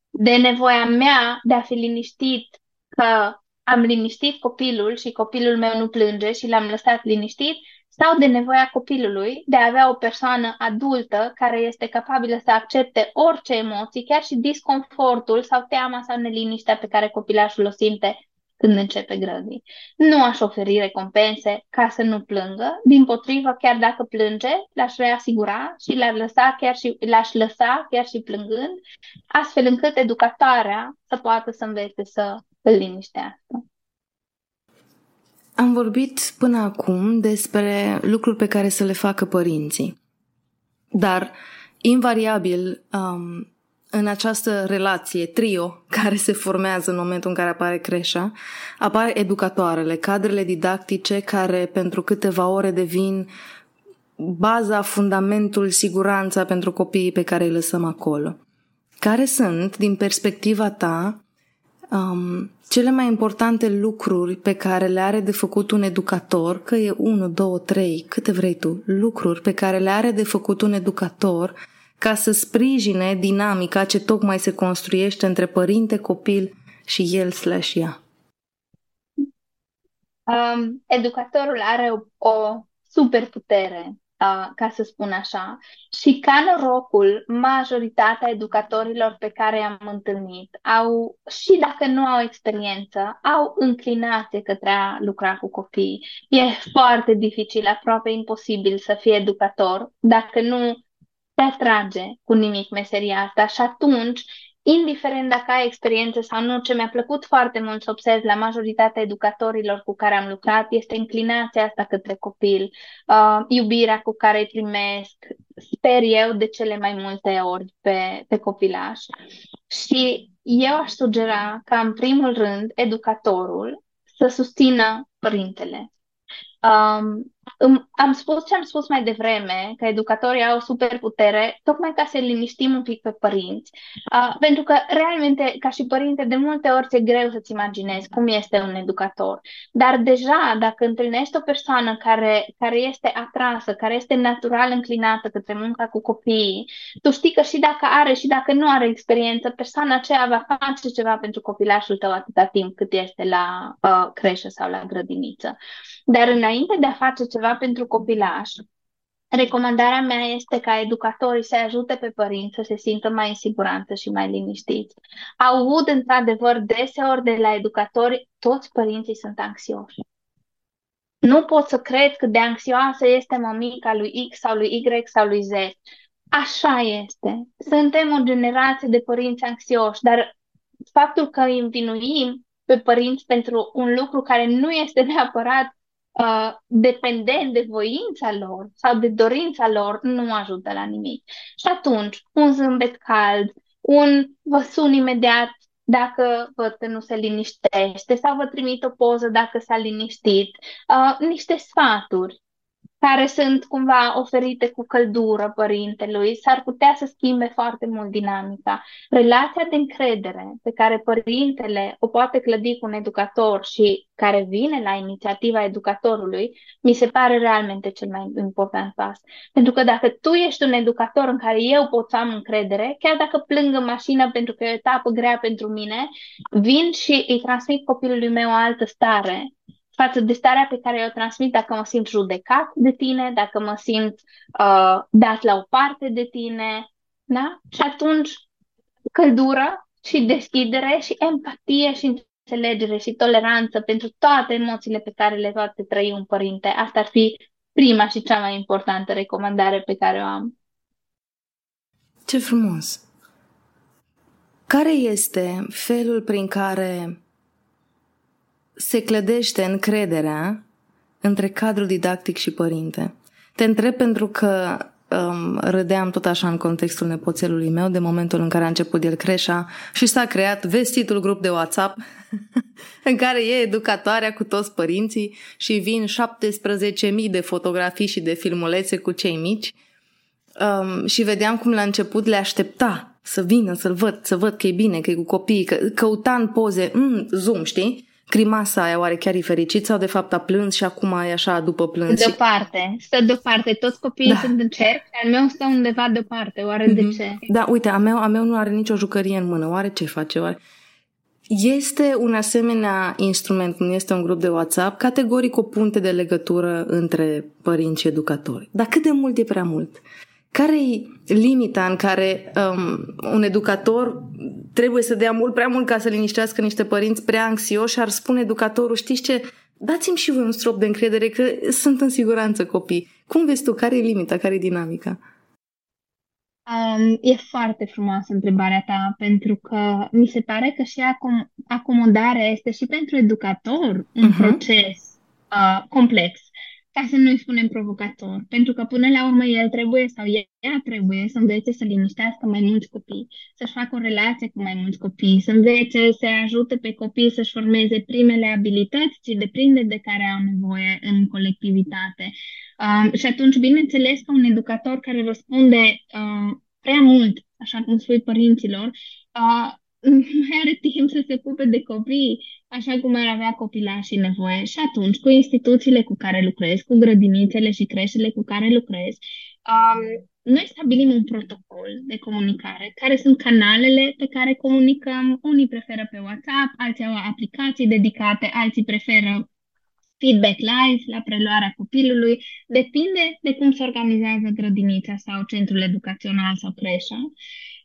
De nevoia mea de a fi liniștit că am liniștit copilul și copilul meu nu plânge și l-am lăsat liniștit sau de nevoia copilului de a avea o persoană adultă care este capabilă să accepte orice emoții, chiar și disconfortul sau teama sau neliniștea pe care copilașul o simte când începe grădii. Nu aș oferi recompense ca să nu plângă, din potrivă, chiar dacă plânge, l-aș reasigura și l-aș lăsa chiar și, l-aș lăsa chiar și plângând, astfel încât educatoarea să poată să învețe să îl liniștească. Am vorbit până acum despre lucruri pe care să le facă părinții. Dar, invariabil, um, în această relație, trio, care se formează în momentul în care apare creșa, apar educatoarele, cadrele didactice care pentru câteva ore devin baza, fundamentul, siguranța pentru copiii pe care îi lăsăm acolo. Care sunt, din perspectiva ta, um, cele mai importante lucruri pe care le are de făcut un educator, că e 1, 2, 3, câte vrei tu, lucruri pe care le are de făcut un educator ca să sprijine dinamica ce tocmai se construiește între părinte, copil și el slash ea? Um, educatorul are o, o superputere, uh, ca să spun așa, și ca norocul, majoritatea educatorilor pe care i-am întâlnit au, și dacă nu au experiență, au înclinație către a lucra cu copii. E foarte dificil, aproape imposibil să fii educator dacă nu te atrage cu nimic meseria asta și atunci, indiferent dacă ai experiență sau nu, ce mi-a plăcut foarte mult să observ la majoritatea educatorilor cu care am lucrat este înclinația asta către copil, uh, iubirea cu care îi primesc, sper eu, de cele mai multe ori pe, pe copilaș. Și eu aș sugera ca, în primul rând, educatorul să susțină părintele. Um, am spus ce am spus mai devreme, că educatorii au superputere, tocmai ca să liniștim un pic pe părinți. Uh, pentru că, realmente, ca și părinte, de multe ori ți-e greu să-ți imaginezi cum este un educator. Dar deja, dacă întâlnești o persoană care, care este atrasă, care este natural înclinată către munca cu copiii, tu știi că și dacă are și dacă nu are experiență, persoana aceea va face ceva pentru copilașul tău atâta timp cât este la uh, creșă sau la grădiniță. Dar înainte de a face ceva pentru copilaș, recomandarea mea este ca educatorii să ajute pe părinți să se simtă mai în siguranță și mai liniștiți. Aud într-adevăr deseori de la educatori, toți părinții sunt anxioși. Nu pot să cred cât de anxioasă este mămica lui X sau lui Y sau lui Z. Așa este. Suntem o generație de părinți anxioși, dar faptul că îi învinuim pe părinți pentru un lucru care nu este neapărat uh, dependent de voința lor sau de dorința lor, nu ajută la nimic. Și atunci, un zâmbet cald, un vă sun imediat dacă văd că nu se liniștește sau vă trimit o poză dacă s-a liniștit, uh, niște sfaturi care sunt cumva oferite cu căldură părintelui, s-ar putea să schimbe foarte mult dinamica. Relația de încredere pe care părintele o poate clădi cu un educator și care vine la inițiativa educatorului, mi se pare realmente cel mai important pas. Pentru că dacă tu ești un educator în care eu pot să am încredere, chiar dacă plâng în mașină pentru că e o etapă grea pentru mine, vin și îi transmit copilului meu o altă stare față de starea pe care o transmit dacă mă simt judecat de tine, dacă mă simt uh, dat la o parte de tine, da? Și atunci căldură și deschidere și empatie și înțelegere și toleranță pentru toate emoțiile pe care le poate trăi un părinte. Asta ar fi prima și cea mai importantă recomandare pe care o am. Ce frumos! Care este felul prin care se clădește încrederea între cadru didactic și părinte. Te întreb pentru că um, râdeam tot așa în contextul nepoțelului meu de momentul în care a început el creșa și s-a creat vestitul grup de WhatsApp în care e educatoarea cu toți părinții și vin 17.000 de fotografii și de filmulețe cu cei mici um, și vedeam cum la început le aștepta să vină, să-l văd, să văd că e bine, că e cu copiii, că căuta în poze, mm, zoom, știi? Crimasa aia oare chiar e fericit sau de fapt a plâns și acum e așa după plâns? Deoparte, stă deoparte, toți copiii da. sunt în cerc, al meu stă undeva deoparte, oare mm-hmm. de mhm. ce? Da, uite, a meu, a meu nu are nicio jucărie în mână, oare ce face? Oare? Este un asemenea instrument, cum este un grup de WhatsApp, categoric o punte de legătură între părinți și educatori. Dar cât de mult e prea mult? Care e limita în care um, un educator trebuie să dea mult prea mult ca să liniștească niște părinți prea anxioși, ar spune educatorul, știți ce, dați-mi și voi un strop de încredere că sunt în siguranță copii. Cum vezi tu, care e limita, care e dinamica? Um, e foarte frumoasă întrebarea ta, pentru că mi se pare că și acom- acomodarea este și pentru educator un uh-huh. proces uh, complex ca să nu-i spunem provocator, pentru că până la urmă el trebuie sau ea trebuie să învețe să liniștească mai mulți copii, să-și facă o relație cu mai mulți copii, să învețe să ajute pe copii să-și formeze primele abilități și deprinde de care au nevoie în colectivitate. Uh, și atunci, bineînțeles că un educator care răspunde uh, prea mult, așa cum spui părinților, uh, mai are timp să se pupe de copii, așa cum ar avea copilașii nevoie. Și atunci, cu instituțiile cu care lucrez, cu grădinițele și creșele cu care lucrez, um, noi stabilim un protocol de comunicare, care sunt canalele pe care comunicăm. Unii preferă pe WhatsApp, alții au aplicații dedicate, alții preferă feedback live la preluarea copilului. Depinde de cum se organizează grădinița sau centrul educațional sau creșa.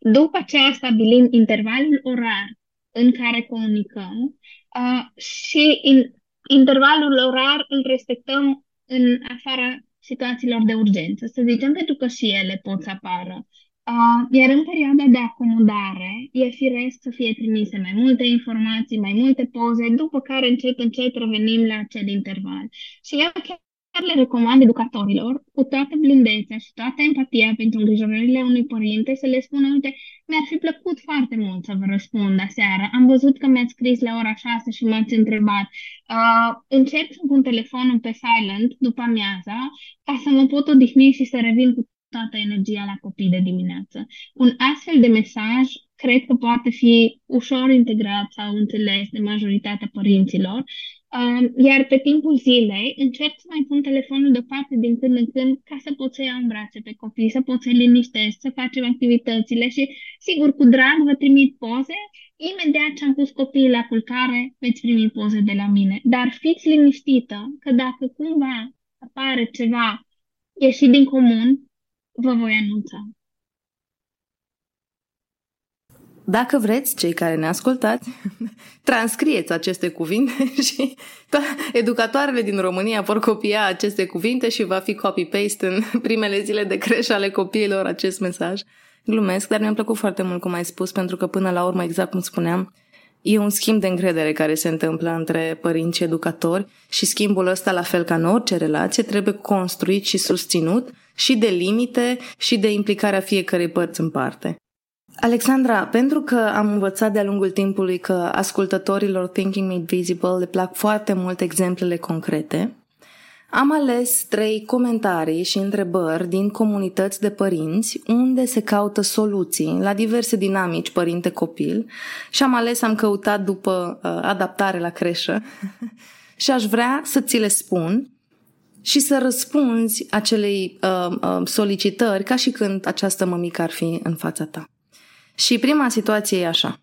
După aceea stabilim intervalul orar în care comunicăm uh, și in, intervalul orar îl respectăm în afara situațiilor de urgență, să zicem, pentru că și ele pot să apară. Uh, iar în perioada de acomodare e firesc să fie trimise mai multe informații, mai multe poze, după care încet, încet revenim la acel interval. Și eu chiar Chiar le recomand educatorilor, cu toată blândețea și toată empatia pentru îngrijorările unui părinte, să le spună, uite, mi-ar fi plăcut foarte mult să vă răspund aseară. Am văzut că mi-ați scris la ora 6 și m-ați întrebat. Uh, încerc să pun telefonul pe silent după amiaza ca să mă pot odihni și să revin cu toată energia la copii de dimineață. Un astfel de mesaj cred că poate fi ușor integrat sau înțeles de majoritatea părinților iar pe timpul zilei încerc să mai pun telefonul deoparte din când în când ca să pot să iau în brațe pe copii, să pot să-i liniștesc, să facem activitățile și, sigur, cu drag vă trimit poze. Imediat ce am pus copiii la culcare, veți primi poze de la mine. Dar fiți liniștită că dacă cumva apare ceva ieșit din comun, vă voi anunța. Dacă vreți, cei care ne ascultați, transcrieți aceste cuvinte și educatoarele din România vor copia aceste cuvinte și va fi copy-paste în primele zile de creșă ale copiilor acest mesaj. Glumesc, dar mi-a plăcut foarte mult cum ai spus, pentru că până la urmă, exact cum spuneam, e un schimb de încredere care se întâmplă între părinți și educatori și schimbul ăsta, la fel ca în orice relație, trebuie construit și susținut și de limite și de implicarea fiecărei părți în parte. Alexandra, pentru că am învățat de-a lungul timpului că ascultătorilor Thinking Made Visible le plac foarte mult exemplele concrete, Am ales trei comentarii și întrebări din comunități de părinți unde se caută soluții la diverse dinamici părinte-copil și am ales, am căutat după uh, adaptare la creșă și aș vrea să ți le spun și să răspunzi acelei uh, uh, solicitări ca și când această mămică ar fi în fața ta. Și prima situație e așa.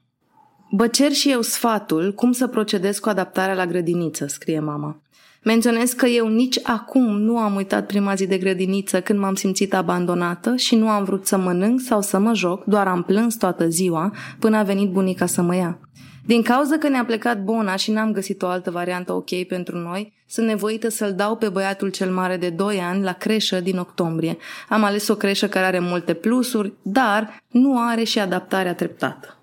Bă cer și eu sfatul cum să procedez cu adaptarea la grădiniță, scrie mama. Menționez că eu nici acum nu am uitat prima zi de grădiniță când m-am simțit abandonată și nu am vrut să mănânc sau să mă joc, doar am plâns toată ziua până a venit bunica să mă ia. Din cauza că ne-a plecat bona și n-am găsit o altă variantă ok pentru noi, sunt nevoită să-l dau pe băiatul cel mare de 2 ani la creșă din octombrie. Am ales o creșă care are multe plusuri, dar nu are și adaptarea treptată.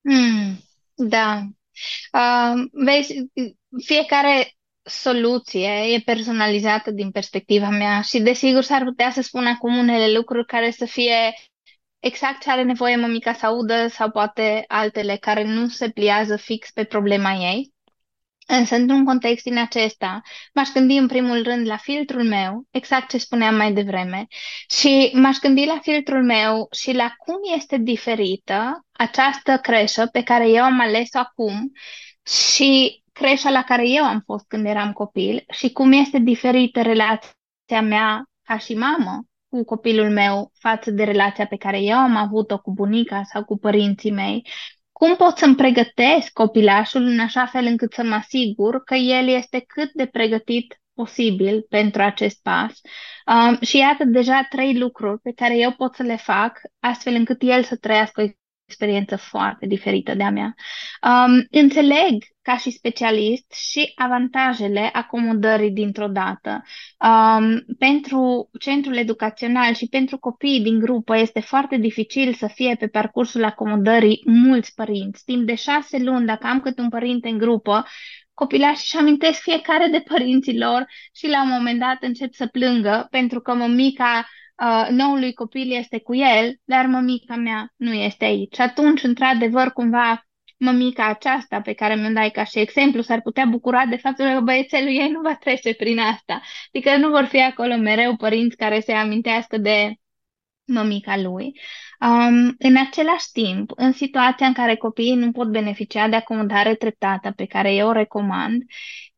Mm, da. Uh, vezi, fiecare soluție e personalizată din perspectiva mea și desigur s-ar putea să spun acum unele lucruri care să fie exact ce are nevoie mămica să audă sau poate altele care nu se pliază fix pe problema ei. Însă, într-un context din acesta, m-aș gândi în primul rând la filtrul meu, exact ce spuneam mai devreme, și m-aș gândi la filtrul meu și la cum este diferită această creșă pe care eu am ales-o acum și creșa la care eu am fost când eram copil și cum este diferită relația mea ca și mamă cu copilul meu față de relația pe care eu am avut-o cu bunica sau cu părinții mei, cum pot să-mi pregătesc copilașul în așa fel încât să mă asigur că el este cât de pregătit posibil pentru acest pas. Um, și iată deja trei lucruri pe care eu pot să le fac astfel încât el să trăiască o experiență foarte diferită de-a mea. Um, înțeleg ca și specialist și avantajele acomodării dintr-o dată. Um, pentru centrul educațional și pentru copiii din grupă este foarte dificil să fie pe parcursul acomodării mulți părinți. Timp de șase luni, dacă am cât un părinte în grupă, copilașii își amintesc fiecare de părinții lor și la un moment dat încep să plângă pentru că mămica uh, noului copil este cu el, dar mămica mea nu este aici. Și atunci, într-adevăr, cumva mămica aceasta pe care mi-o dai ca și exemplu s-ar putea bucura de faptul că băiețelul ei nu va trece prin asta. Adică nu vor fi acolo mereu părinți care se amintească de mămica lui. Um, în același timp, în situația în care copiii nu pot beneficia de acomodare treptată pe care eu o recomand,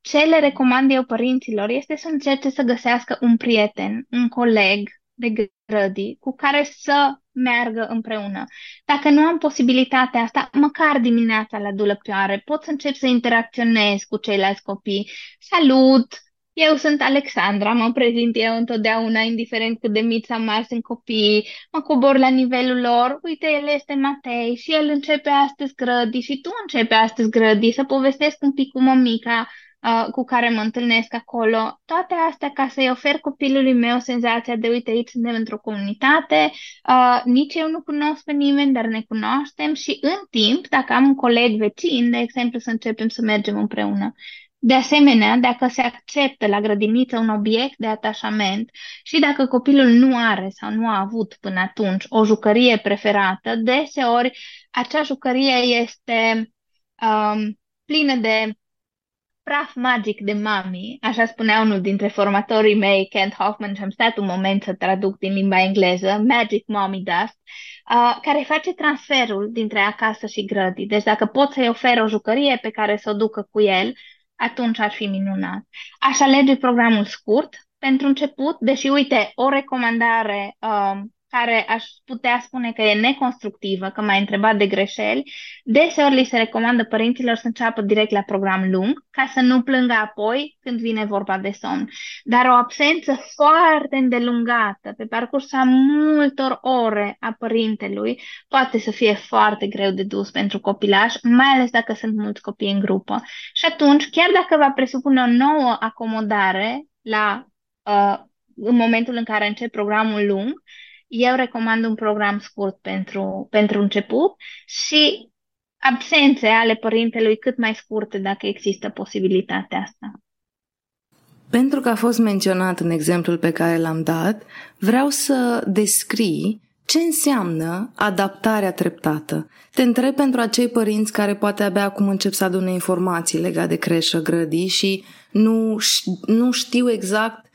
ce le recomand eu părinților este să încerce să găsească un prieten, un coleg de grădii cu care să meargă împreună. Dacă nu am posibilitatea asta, măcar dimineața la dulăpioare, pot să încep să interacționez cu ceilalți copii. Salut! Eu sunt Alexandra, mă prezint eu întotdeauna, indiferent cât de mici sau mari sunt copiii, mă cobor la nivelul lor, uite, el este Matei și el începe astăzi grădii și tu începe astăzi grădii, să povestesc un pic cu mămica, uh, cu care mă întâlnesc acolo. Toate astea ca să-i ofer copilului meu senzația de, uite, aici suntem într-o comunitate, uh, nici eu nu cunosc pe nimeni, dar ne cunoaștem și în timp, dacă am un coleg vecin, de exemplu, să începem să mergem împreună. De asemenea, dacă se acceptă la grădiniță un obiect de atașament și dacă copilul nu are sau nu a avut până atunci o jucărie preferată, deseori acea jucărie este um, plină de praf magic de mami, așa spunea unul dintre formatorii mei, Kent Hoffman, și am stat un moment să traduc din limba engleză, Magic Mommy Dust, uh, care face transferul dintre acasă și grădii. Deci dacă pot să-i ofer o jucărie pe care să o ducă cu el, atunci ar fi minunat. Aș alege programul scurt pentru început, deși, uite, o recomandare uh, care aș putea spune că e neconstructivă, că m-ai întrebat de greșeli, deseori li se recomandă părinților să înceapă direct la program lung, ca să nu plângă apoi când vine vorba de somn. Dar o absență foarte îndelungată, pe parcursul a multor ore a părintelui, poate să fie foarte greu de dus pentru copilaș, mai ales dacă sunt mulți copii în grupă. Și atunci, chiar dacă va presupune o nouă acomodare la uh, în momentul în care încep programul lung, eu recomand un program scurt pentru, pentru început și absențe ale părintelui cât mai scurte dacă există posibilitatea asta. Pentru că a fost menționat în exemplul pe care l-am dat, vreau să descrii Ce înseamnă adaptarea treptată? Te întreb pentru acei părinți care poate abia acum încep să adune informații legate de creșă, grădii și nu, nu știu exact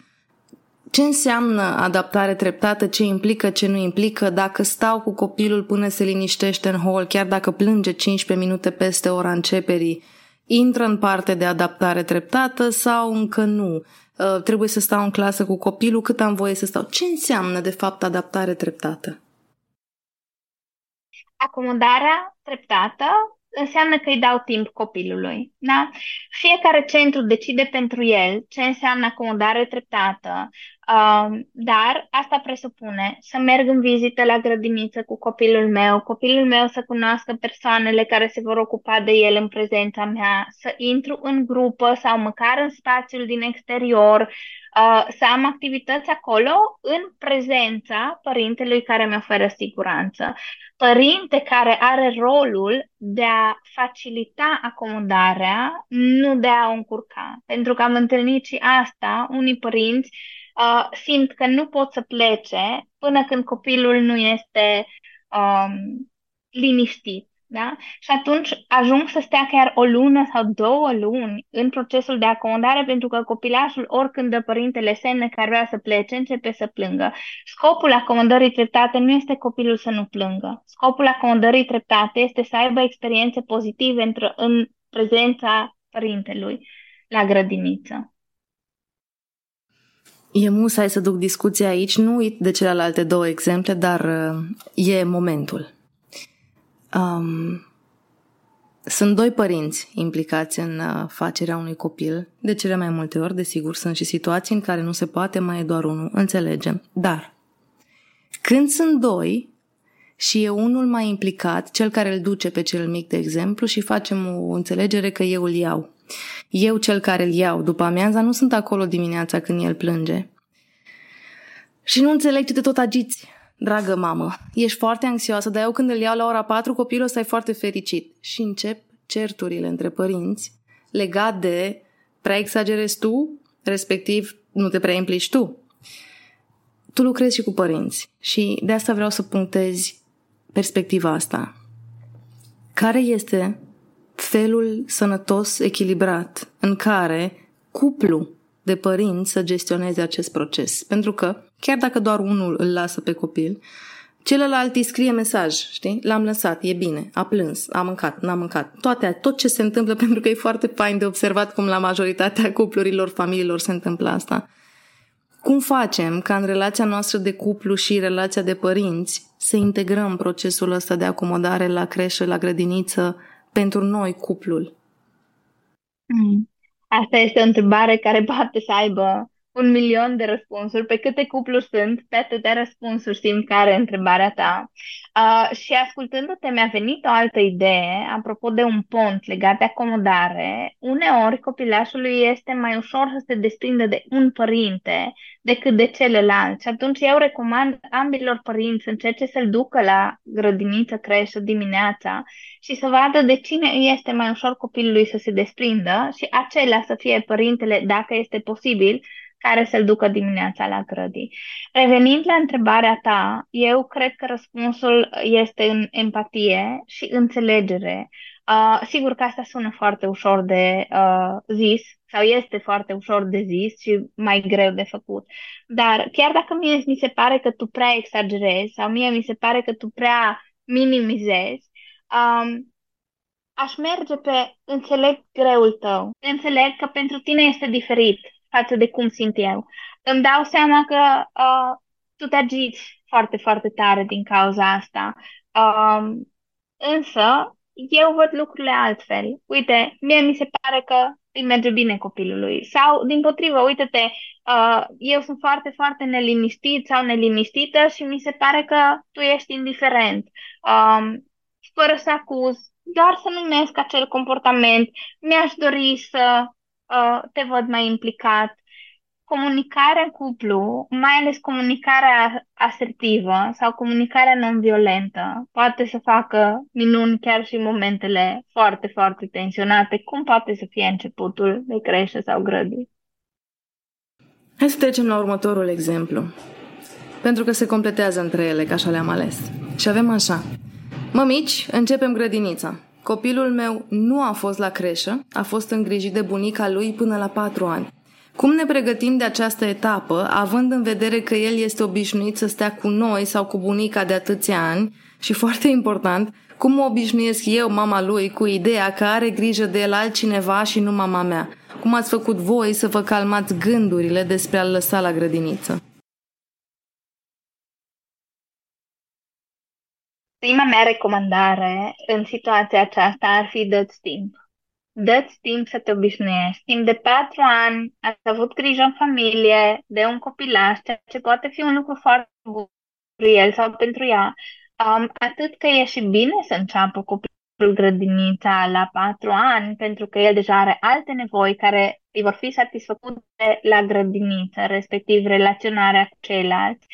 ce înseamnă adaptare treptată, ce implică, ce nu implică, dacă stau cu copilul până se liniștește în hol, chiar dacă plânge 15 minute peste ora începerii, intră în parte de adaptare treptată sau încă nu? Uh, trebuie să stau în clasă cu copilul, cât am voie să stau. Ce înseamnă, de fapt, adaptare treptată? Acomodarea treptată înseamnă că îi dau timp copilului. Da? Fiecare centru decide pentru el ce înseamnă acomodare treptată, uh, dar asta presupune să merg în vizită la grădiniță cu copilul meu, copilul meu să cunoască persoanele care se vor ocupa de el în prezența mea, să intru în grupă sau măcar în spațiul din exterior, uh, să am activități acolo în prezența părintelui care mi oferă siguranță. Părinte care are rolul de a facilita acomodarea, nu de a o încurca. Pentru că am întâlnit și asta, unii părinți uh, simt că nu pot să plece până când copilul nu este um, liniștit. Da? Și atunci ajung să stea chiar o lună sau două luni în procesul de acomodare pentru că copilașul, oricând dă părintele semne care vrea să plece, începe să plângă. Scopul acomodării treptate nu este copilul să nu plângă. Scopul acomodării treptate este să aibă experiențe pozitive în, în prezența părintelui la grădiniță. E musai să duc discuția aici, nu uit de celelalte două exemple, dar uh, e momentul. Um, sunt doi părinți implicați în uh, facerea unui copil. De cele mai multe ori, desigur, sunt și situații în care nu se poate, mai e doar unul. Înțelegem. Dar, când sunt doi și e unul mai implicat, cel care îl duce pe cel mic, de exemplu, și facem o înțelegere că eu îl iau. Eu, cel care îl iau după amiaza, nu sunt acolo dimineața când el plânge. Și nu înțeleg ce te tot agiți dragă mamă, ești foarte anxioasă, dar eu când îl iau la ora 4, copilul ăsta e foarte fericit. Și încep certurile între părinți legat de prea exagerezi tu, respectiv nu te prea implici tu. Tu lucrezi și cu părinți și de asta vreau să punctezi perspectiva asta. Care este felul sănătos, echilibrat, în care cuplu de părinți să gestioneze acest proces. Pentru că, chiar dacă doar unul îl lasă pe copil, celălalt îi scrie mesaj, știi? L-am lăsat, e bine, a plâns, a mâncat, n-a mâncat. Toate, tot ce se întâmplă, pentru că e foarte fain de observat cum la majoritatea cuplurilor, familiilor se întâmplă asta. Cum facem ca în relația noastră de cuplu și relația de părinți să integrăm procesul ăsta de acomodare la creșă, la grădiniță, pentru noi, cuplul? Mm. Asta este o întrebare care poate să aibă un milion de răspunsuri. Pe câte cupluri sunt, pe atâtea răspunsuri simt care întrebarea ta. Uh, și ascultându-te mi-a venit o altă idee, apropo de un pont legat de acomodare. Uneori copilașului este mai ușor să se desprindă de un părinte decât de celălalt. Și atunci eu recomand ambilor părinți să încerce să-l ducă la grădiniță, creșă dimineața și să vadă de cine este mai ușor copilului să se desprindă și acela să fie părintele, dacă este posibil, care să-l ducă dimineața la grădii. Revenind la întrebarea ta, eu cred că răspunsul este în empatie și înțelegere. Uh, sigur că asta sună foarte ușor de uh, zis sau este foarte ușor de zis și mai greu de făcut. Dar chiar dacă mie mi se pare că tu prea exagerezi sau mie mi se pare că tu prea minimizezi, um, aș merge pe înțeleg greul tău. Înțeleg că pentru tine este diferit față de cum simt eu. Îmi dau seama că uh, tu te agiți foarte, foarte tare din cauza asta. Uh, însă, eu văd lucrurile altfel. Uite, mie mi se pare că îi merge bine copilului. Sau, din potrivă, uite-te, uh, eu sunt foarte, foarte neliniștit sau neliniștită și mi se pare că tu ești indiferent. Uh, fără să acuz, doar să numesc acel comportament. Mi-aș dori să uh, te văd mai implicat. Comunicarea în cuplu, mai ales comunicarea asertivă sau comunicarea non-violentă, poate să facă minuni chiar și în momentele foarte, foarte tensionate, cum poate să fie începutul de crește sau grădii. Hai să trecem la următorul exemplu. pentru că se completează între ele, ca așa le-am ales. Și avem așa. Mămici, începem grădinița. Copilul meu nu a fost la creșă, a fost îngrijit de bunica lui până la patru ani. Cum ne pregătim de această etapă, având în vedere că el este obișnuit să stea cu noi sau cu bunica de atâția ani și, foarte important, cum mă obișnuiesc eu, mama lui, cu ideea că are grijă de el altcineva și nu mama mea? Cum ați făcut voi să vă calmați gândurile despre a-l lăsa la grădiniță? Prima mea recomandare în situația aceasta ar fi dă-ți timp. Dă-ți timp să te obișnuiești. Timp de patru ani ați avut grijă în familie de un copilaș, ceea ce poate fi un lucru foarte bun pentru el sau pentru ea. Um, atât că e și bine să înceapă copilul grădinița la patru ani, pentru că el deja are alte nevoi care îi vor fi satisfăcute la grădiniță, respectiv relaționarea cu ceilalți.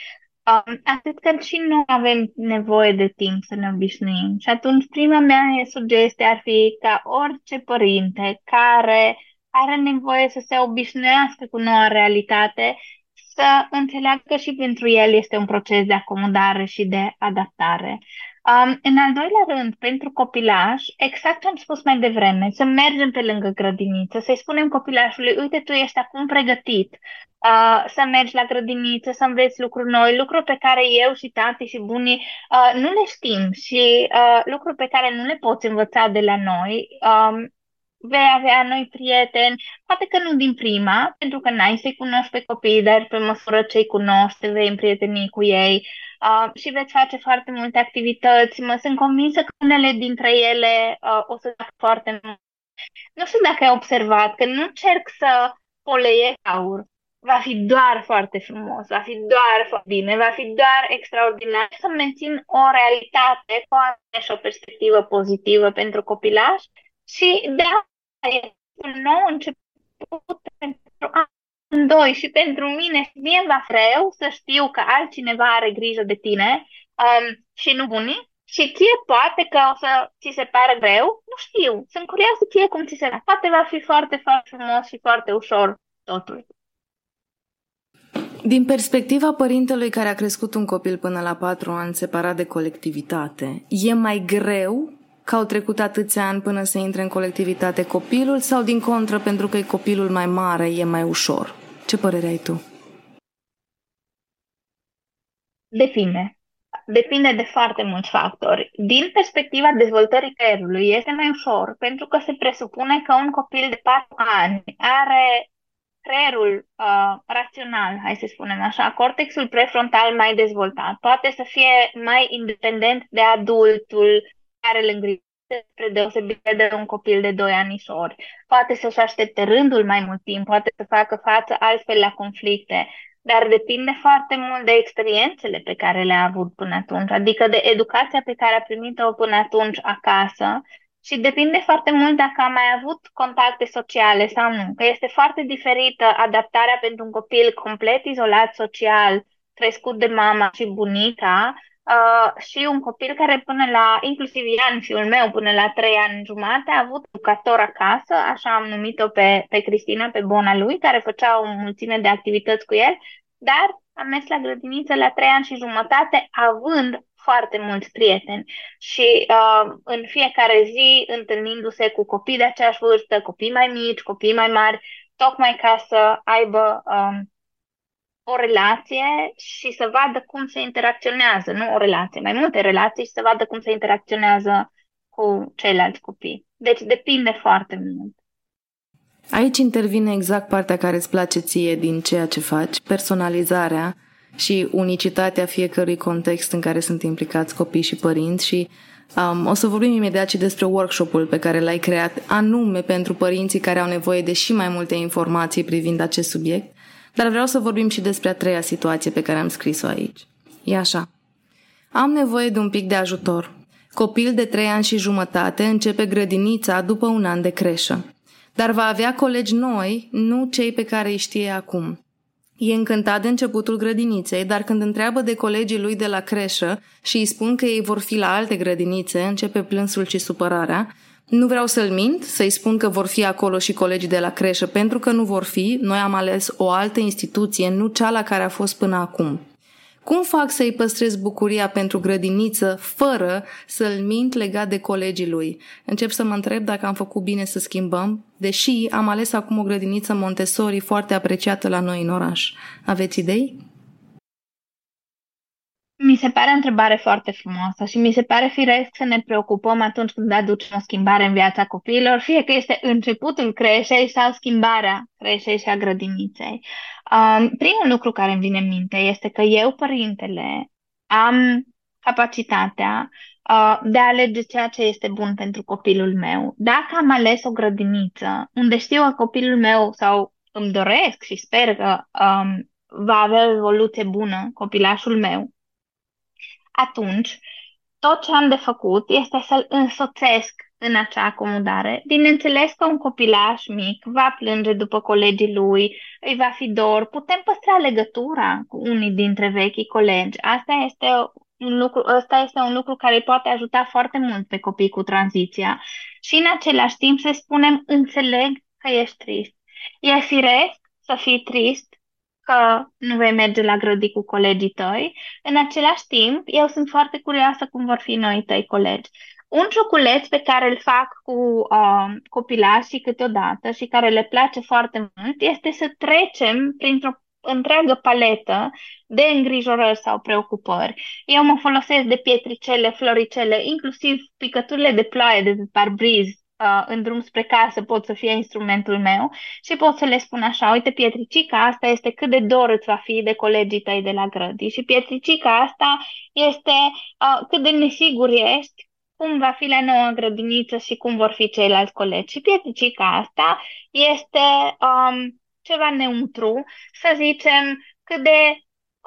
Um, atât că și noi avem nevoie de timp să ne obișnuim. Și atunci prima mea sugestie ar fi ca orice părinte care are nevoie să se obișnuiască cu noua realitate, să înțeleagă că și pentru el este un proces de acomodare și de adaptare. Um, în al doilea rând, pentru copilaș, exact ce am spus mai devreme, să mergem pe lângă grădiniță, să-i spunem copilașului, uite, tu ești acum pregătit uh, să mergi la grădiniță, să înveți lucruri noi, lucruri pe care eu și tati și bunii uh, nu le știm și uh, lucruri pe care nu le poți învăța de la noi. Um, vei avea noi prieteni, poate că nu din prima, pentru că n-ai să-i cunoști pe copii, dar pe măsură ce îi cunoști, te vei împrieteni cu ei uh, și veți face foarte multe activități. Mă sunt convinsă că unele dintre ele uh, o să fac foarte mult. Nu știu dacă ai observat că nu încerc să poleiesc aur, va fi doar foarte frumos, va fi doar foarte bine, va fi doar extraordinar să mențin o realitate cu și o perspectivă pozitivă pentru copilaș și de asta e un nou început pentru amândoi și pentru mine. Mie va greu să știu că altcineva are grijă de tine um, și nu bunii și ție poate că o să ți se pare greu, nu știu, sunt curioasă ție cum ți se Poate va fi foarte, foarte frumos și foarte ușor totul. Din perspectiva părintelui care a crescut un copil până la patru ani separat de colectivitate, e mai greu că au trecut atâția ani până să intre în colectivitate copilul sau din contră pentru că e copilul mai mare, e mai ușor? Ce părere ai tu? Depinde. Depinde de foarte mulți factori. Din perspectiva dezvoltării creierului este mai ușor pentru că se presupune că un copil de 4 ani are creierul uh, rațional, hai să spunem așa, cortexul prefrontal mai dezvoltat, poate să fie mai independent de adultul care îl îngrijește spre deosebire de un copil de 2 anișori. Poate să-și aștepte rândul mai mult timp, poate să facă față altfel la conflicte, dar depinde foarte mult de experiențele pe care le-a avut până atunci, adică de educația pe care a primit-o până atunci acasă și depinde foarte mult dacă am mai avut contacte sociale sau nu, că este foarte diferită adaptarea pentru un copil complet izolat social, crescut de mama și bunica, uh, și un copil care până la, inclusiv Ian, fiul meu, până la trei ani jumate, a avut educator acasă, așa am numit-o pe, pe Cristina, pe bona lui, care făcea o mulțime de activități cu el, dar am mers la grădiniță la trei ani și jumătate, având foarte mulți prieteni. Și uh, în fiecare zi întâlnindu-se cu copii de aceeași vârstă, copii mai mici, copii mai mari, tocmai ca să aibă um, o relație și să vadă cum se interacționează, nu o relație, mai multe relații și să vadă cum se interacționează cu ceilalți copii. Deci depinde foarte mult. Aici intervine exact partea care îți place ție din ceea ce faci, personalizarea și unicitatea fiecărui context în care sunt implicați copii și părinți și um, o să vorbim imediat și despre workshopul pe care l-ai creat anume pentru părinții care au nevoie de și mai multe informații privind acest subiect, dar vreau să vorbim și despre a treia situație pe care am scris-o aici. E așa. Am nevoie de un pic de ajutor. Copil de trei ani și jumătate începe grădinița după un an de creșă. Dar va avea colegi noi, nu cei pe care îi știe acum. E încântat de începutul grădiniței, dar când întreabă de colegii lui de la creșă și îi spun că ei vor fi la alte grădinițe, începe plânsul și supărarea. Nu vreau să-l mint, să-i spun că vor fi acolo și colegii de la creșă, pentru că nu vor fi, noi am ales o altă instituție, nu cea la care a fost până acum. Cum fac să-i păstrez bucuria pentru grădiniță fără să-l mint legat de colegii lui? Încep să mă întreb dacă am făcut bine să schimbăm, deși am ales acum o grădiniță Montessori foarte apreciată la noi în oraș. Aveți idei? Mi se pare o întrebare foarte frumoasă și mi se pare firesc să ne preocupăm atunci când aducem o schimbare în viața copiilor, fie că este începutul creșei sau schimbarea creșei și a grădiniței. Um, primul lucru care îmi vine în minte este că eu, părintele, am capacitatea uh, de a alege ceea ce este bun pentru copilul meu. Dacă am ales o grădiniță unde știu că copilul meu sau îmi doresc și sper că um, va avea o evoluție bună copilașul meu, atunci tot ce am de făcut este să-l însoțesc în acea acomodare. Bineînțeles că un copilaș mic va plânge după colegii lui, îi va fi dor, putem păstra legătura cu unii dintre vechii colegi. Asta este un lucru, ăsta este un lucru care poate ajuta foarte mult pe copii cu tranziția și în același timp să spunem, înțeleg că ești trist. E firesc să fii trist că nu vei merge la grădi cu colegii tăi. În același timp, eu sunt foarte curioasă cum vor fi noi tăi colegi. Un cioculeț pe care îl fac cu uh, copilașii câteodată și care le place foarte mult este să trecem printr-o întreagă paletă de îngrijorări sau preocupări. Eu mă folosesc de pietricele, floricele, inclusiv picăturile de ploaie de pe parbriz uh, în drum spre casă pot să fie instrumentul meu și pot să le spun așa, uite Pietricica, asta este cât de dor îți va fi de colegii tăi de la grădi și Pietricica asta este uh, cât de nesigur ești cum va fi la noua grădiniță și cum vor fi ceilalți colegi. Și Pietricica asta este um, ceva neutru, să zicem, cât de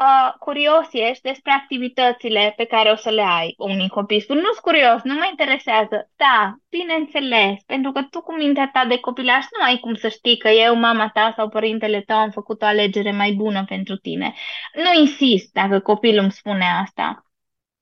uh, curios ești despre activitățile pe care o să le ai. Unii copii spun, nu-s curios, nu mă interesează. Da, bineînțeles, pentru că tu cu mintea ta de copilaș nu ai cum să știi că eu, mama ta sau părintele tău am făcut o alegere mai bună pentru tine. Nu insist dacă copilul îmi spune asta.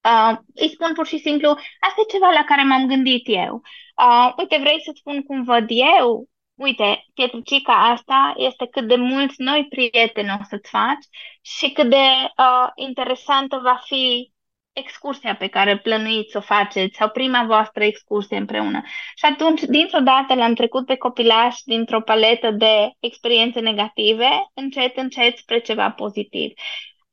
Uh, îi spun pur și simplu, asta e ceva la care m-am gândit eu. Uh, uite, vrei să spun cum văd eu? Uite, pietricica asta este cât de mulți noi prieteni o să-ți faci și cât de uh, interesantă va fi excursia pe care plănuiți să o faceți sau prima voastră excursie împreună. Și atunci, dintr-o dată, l-am trecut pe copilaș dintr-o paletă de experiențe negative, încet, încet, spre ceva pozitiv.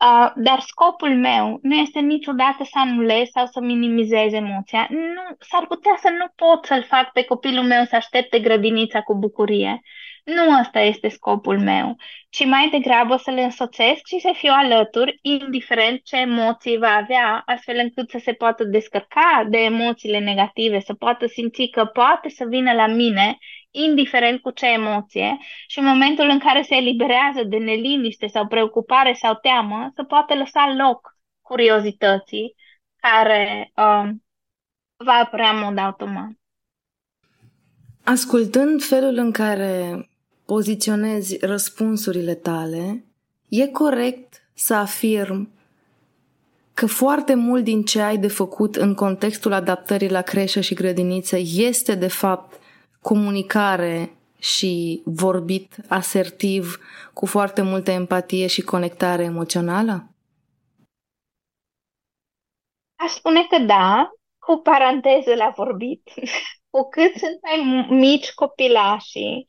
Uh, dar scopul meu nu este niciodată să anulez sau să minimizez emoția. Nu, s-ar putea să nu pot să-l fac pe copilul meu să aștepte grădinița cu bucurie. Nu ăsta este scopul meu, ci mai degrabă să le însoțesc și să fiu alături, indiferent ce emoții va avea, astfel încât să se poată descărca de emoțiile negative, să poată simți că poate să vină la mine indiferent cu ce emoție, și în momentul în care se eliberează de neliniște sau preocupare sau teamă, să poată lăsa loc curiozității care um, va apărea în mod automat. Ascultând felul în care poziționezi răspunsurile tale, e corect să afirm că foarte mult din ce ai de făcut în contextul adaptării la creșă și grădiniță este de fapt comunicare și vorbit asertiv cu foarte multă empatie și conectare emoțională? Aș spune că da, cu paranteză la vorbit. cu cât sunt mai mici copilașii,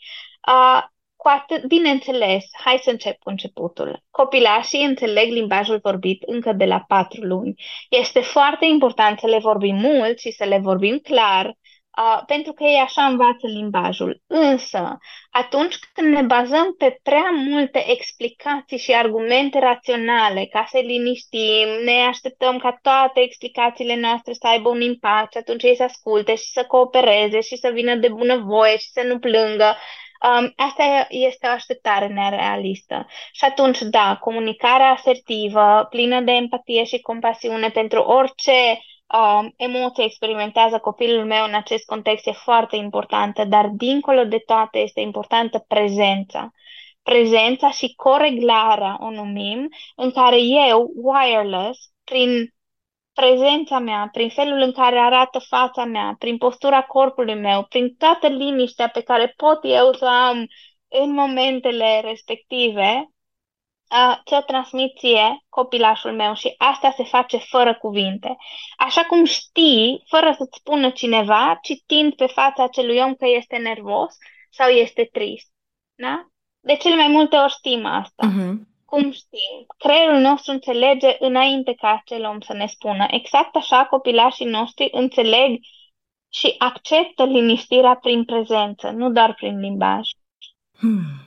uh, cu atât, bineînțeles, hai să încep cu începutul. Copilașii înțeleg limbajul vorbit încă de la patru luni. Este foarte important să le vorbim mult și să le vorbim clar, uh, pentru că ei așa învață limbajul. Însă, atunci când ne bazăm pe prea multe explicații și argumente raționale ca să liniștim, ne așteptăm ca toate explicațiile noastre să aibă un impact atunci ei să asculte și să coopereze și să vină de bunăvoie și să nu plângă. Um, asta este o așteptare nerealistă. Și atunci, da, comunicarea asertivă, plină de empatie și compasiune pentru orice uh, emoție experimentează copilul meu în acest context e foarte importantă, dar dincolo de toate este importantă prezența. Prezența și coreglarea o numim, în care eu, wireless, prin prezența mea, prin felul în care arată fața mea, prin postura corpului meu, prin toată liniștea pe care pot eu să am în momentele respective, uh, ți-o transmit ție copilașul meu și asta se face fără cuvinte. Așa cum știi, fără să-ți spună cineva, citind pe fața acelui om că este nervos sau este trist. Da? De cele mai multe ori știm asta. Uh-huh. Cum știm? Creierul nostru înțelege înainte ca acel om să ne spună. Exact așa copilașii noștri înțeleg și acceptă liniștirea prin prezență, nu doar prin limbaj. Hmm.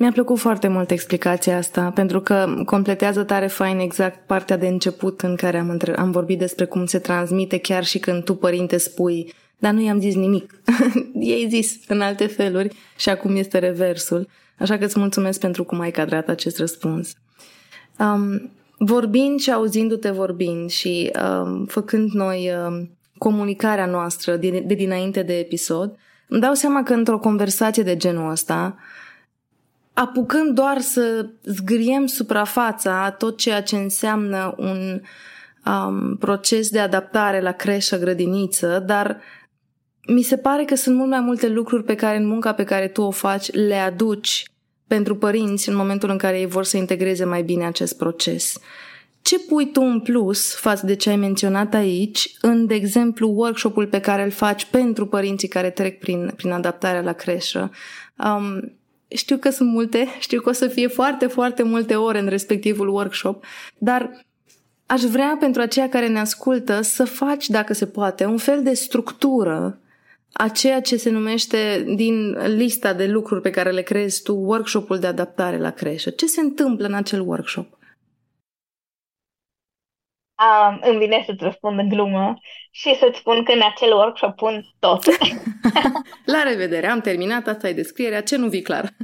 Mi-a plăcut foarte mult explicația asta, pentru că completează tare fain exact partea de început în care am, între... am vorbit despre cum se transmite chiar și când tu, părinte, spui dar nu i-am zis nimic. Ei zis în alte feluri și acum este reversul. Așa că îți mulțumesc pentru cum ai cadrat acest răspuns. Um, vorbind și auzindu-te vorbind și um, făcând noi um, comunicarea noastră de, de dinainte de episod, îmi dau seama că într-o conversație de genul ăsta, apucând doar să zgriem suprafața tot ceea ce înseamnă un um, proces de adaptare la creșă, grădiniță, dar mi se pare că sunt mult mai multe lucruri pe care în munca pe care tu o faci le aduci pentru părinți în momentul în care ei vor să integreze mai bine acest proces. Ce pui tu în plus față de ce ai menționat aici în, de exemplu, workshop-ul pe care îl faci pentru părinții care trec prin, prin adaptarea la creșă? Um, știu că sunt multe, știu că o să fie foarte, foarte multe ore în respectivul workshop, dar aș vrea pentru aceia care ne ascultă să faci, dacă se poate, un fel de structură a ceea ce se numește din lista de lucruri pe care le creezi tu workshopul de adaptare la creșă. Ce se întâmplă în acel workshop? Um, îmi vine să-ți răspund în glumă și să-ți spun că în acel workshop pun tot. la revedere, am terminat, asta e descrierea, ce nu vii clar?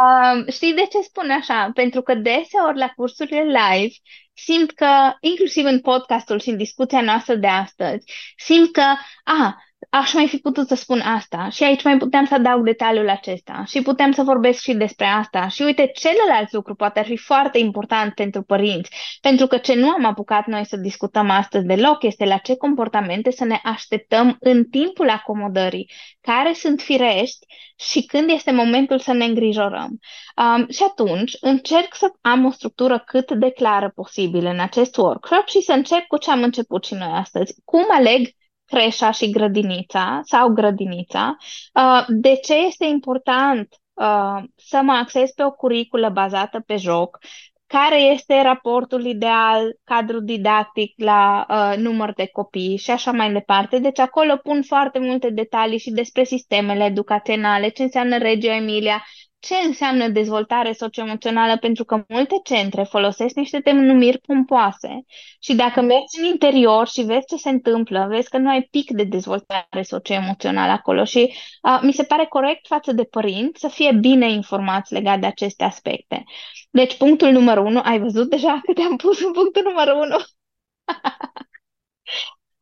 um, știi de ce spun așa? Pentru că deseori la cursurile live simt că, inclusiv în podcastul și în discuția noastră de astăzi, simt că, a, aș mai fi putut să spun asta și aici mai puteam să adaug detaliul acesta și putem să vorbesc și despre asta și uite, celălalt lucru poate ar fi foarte important pentru părinți, pentru că ce nu am apucat noi să discutăm astăzi deloc este la ce comportamente să ne așteptăm în timpul acomodării, care sunt firești și când este momentul să ne îngrijorăm. Um, și atunci încerc să am o structură cât de clară posibil în acest workshop și să încep cu ce am început și noi astăzi. Cum aleg creșa și grădinița sau grădinița. Uh, de ce este important uh, să mă acces pe o curiculă bazată pe joc? Care este raportul ideal, cadru didactic la uh, număr de copii și așa mai departe. Deci acolo pun foarte multe detalii și despre sistemele educaționale, ce înseamnă Reggio Emilia, ce înseamnă dezvoltare socioemoțională, pentru că multe centre folosesc niște denumiri pompoase și dacă mergi în interior și vezi ce se întâmplă, vezi că nu ai pic de dezvoltare socioemoțională acolo și uh, mi se pare corect față de părinți să fie bine informați legat de aceste aspecte. Deci punctul numărul unu, ai văzut deja că te-am pus în punctul numărul unu?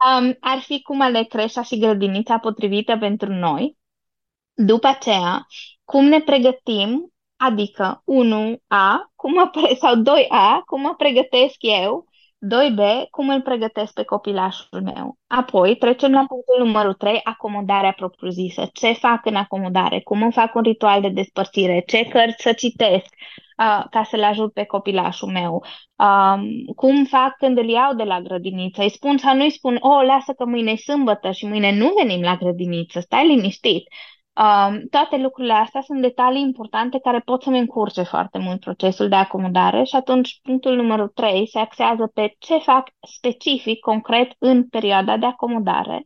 um, ar fi cum ale creșa și grădinița potrivită pentru noi. După aceea, cum ne pregătim, adică 1A cum mă pre- sau 2A, cum mă pregătesc eu, 2B, cum îl pregătesc pe copilașul meu. Apoi trecem la punctul numărul 3, acomodarea propriu-zisă. Ce fac în acomodare? Cum îmi fac un ritual de despărțire? Ce cărți să citesc uh, ca să-l ajut pe copilașul meu? Um, cum fac când îl iau de la grădiniță? Îi spun sau nu îi spun, oh, lasă că mâine e sâmbătă și mâine nu venim la grădiniță, stai liniștit. Um, toate lucrurile astea sunt detalii importante care pot să-mi încurce foarte mult procesul de acomodare și atunci punctul numărul 3 se axează pe ce fac specific, concret în perioada de acomodare,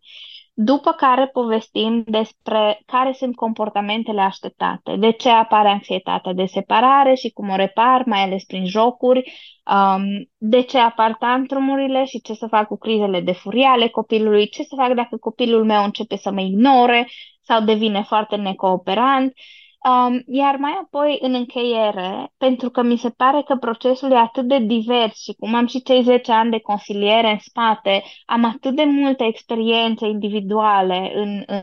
după care povestim despre care sunt comportamentele așteptate, de ce apare anxietatea de separare și cum o repar, mai ales prin jocuri, um, de ce apar tantrumurile și ce să fac cu crizele de furie ale copilului, ce să fac dacă copilul meu începe să mă ignore, sau devine foarte necooperant. Um, iar mai apoi, în încheiere, pentru că mi se pare că procesul e atât de divers și cum am și cei 10 ani de consiliere în spate, am atât de multe experiențe individuale în, în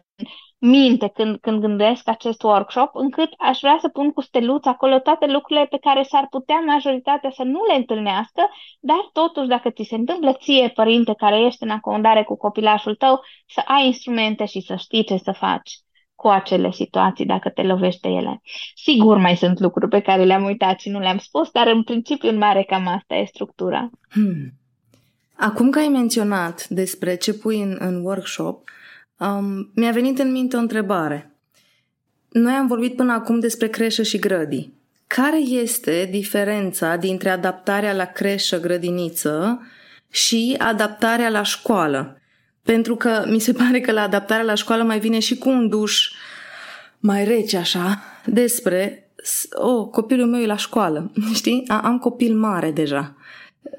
minte când, când gândesc acest workshop, încât aș vrea să pun cu steluță acolo toate lucrurile pe care s-ar putea majoritatea să nu le întâlnească, dar totuși dacă ți se întâmplă ție, părinte, care ești în acomodare cu copilașul tău, să ai instrumente și să știi ce să faci cu acele situații dacă te lovește ele. Sigur mai sunt lucruri pe care le-am uitat și nu le-am spus, dar în principiu în mare cam asta e structura. Hmm. Acum că ai menționat despre ce pui în, în workshop, um, mi-a venit în minte o întrebare. Noi am vorbit până acum despre creșă și grădii. Care este diferența dintre adaptarea la creșă, grădiniță și adaptarea la școală? Pentru că mi se pare că la adaptarea la școală mai vine și cu un duș mai rece așa despre oh, copilul meu e la școală, știi? Am copil mare deja.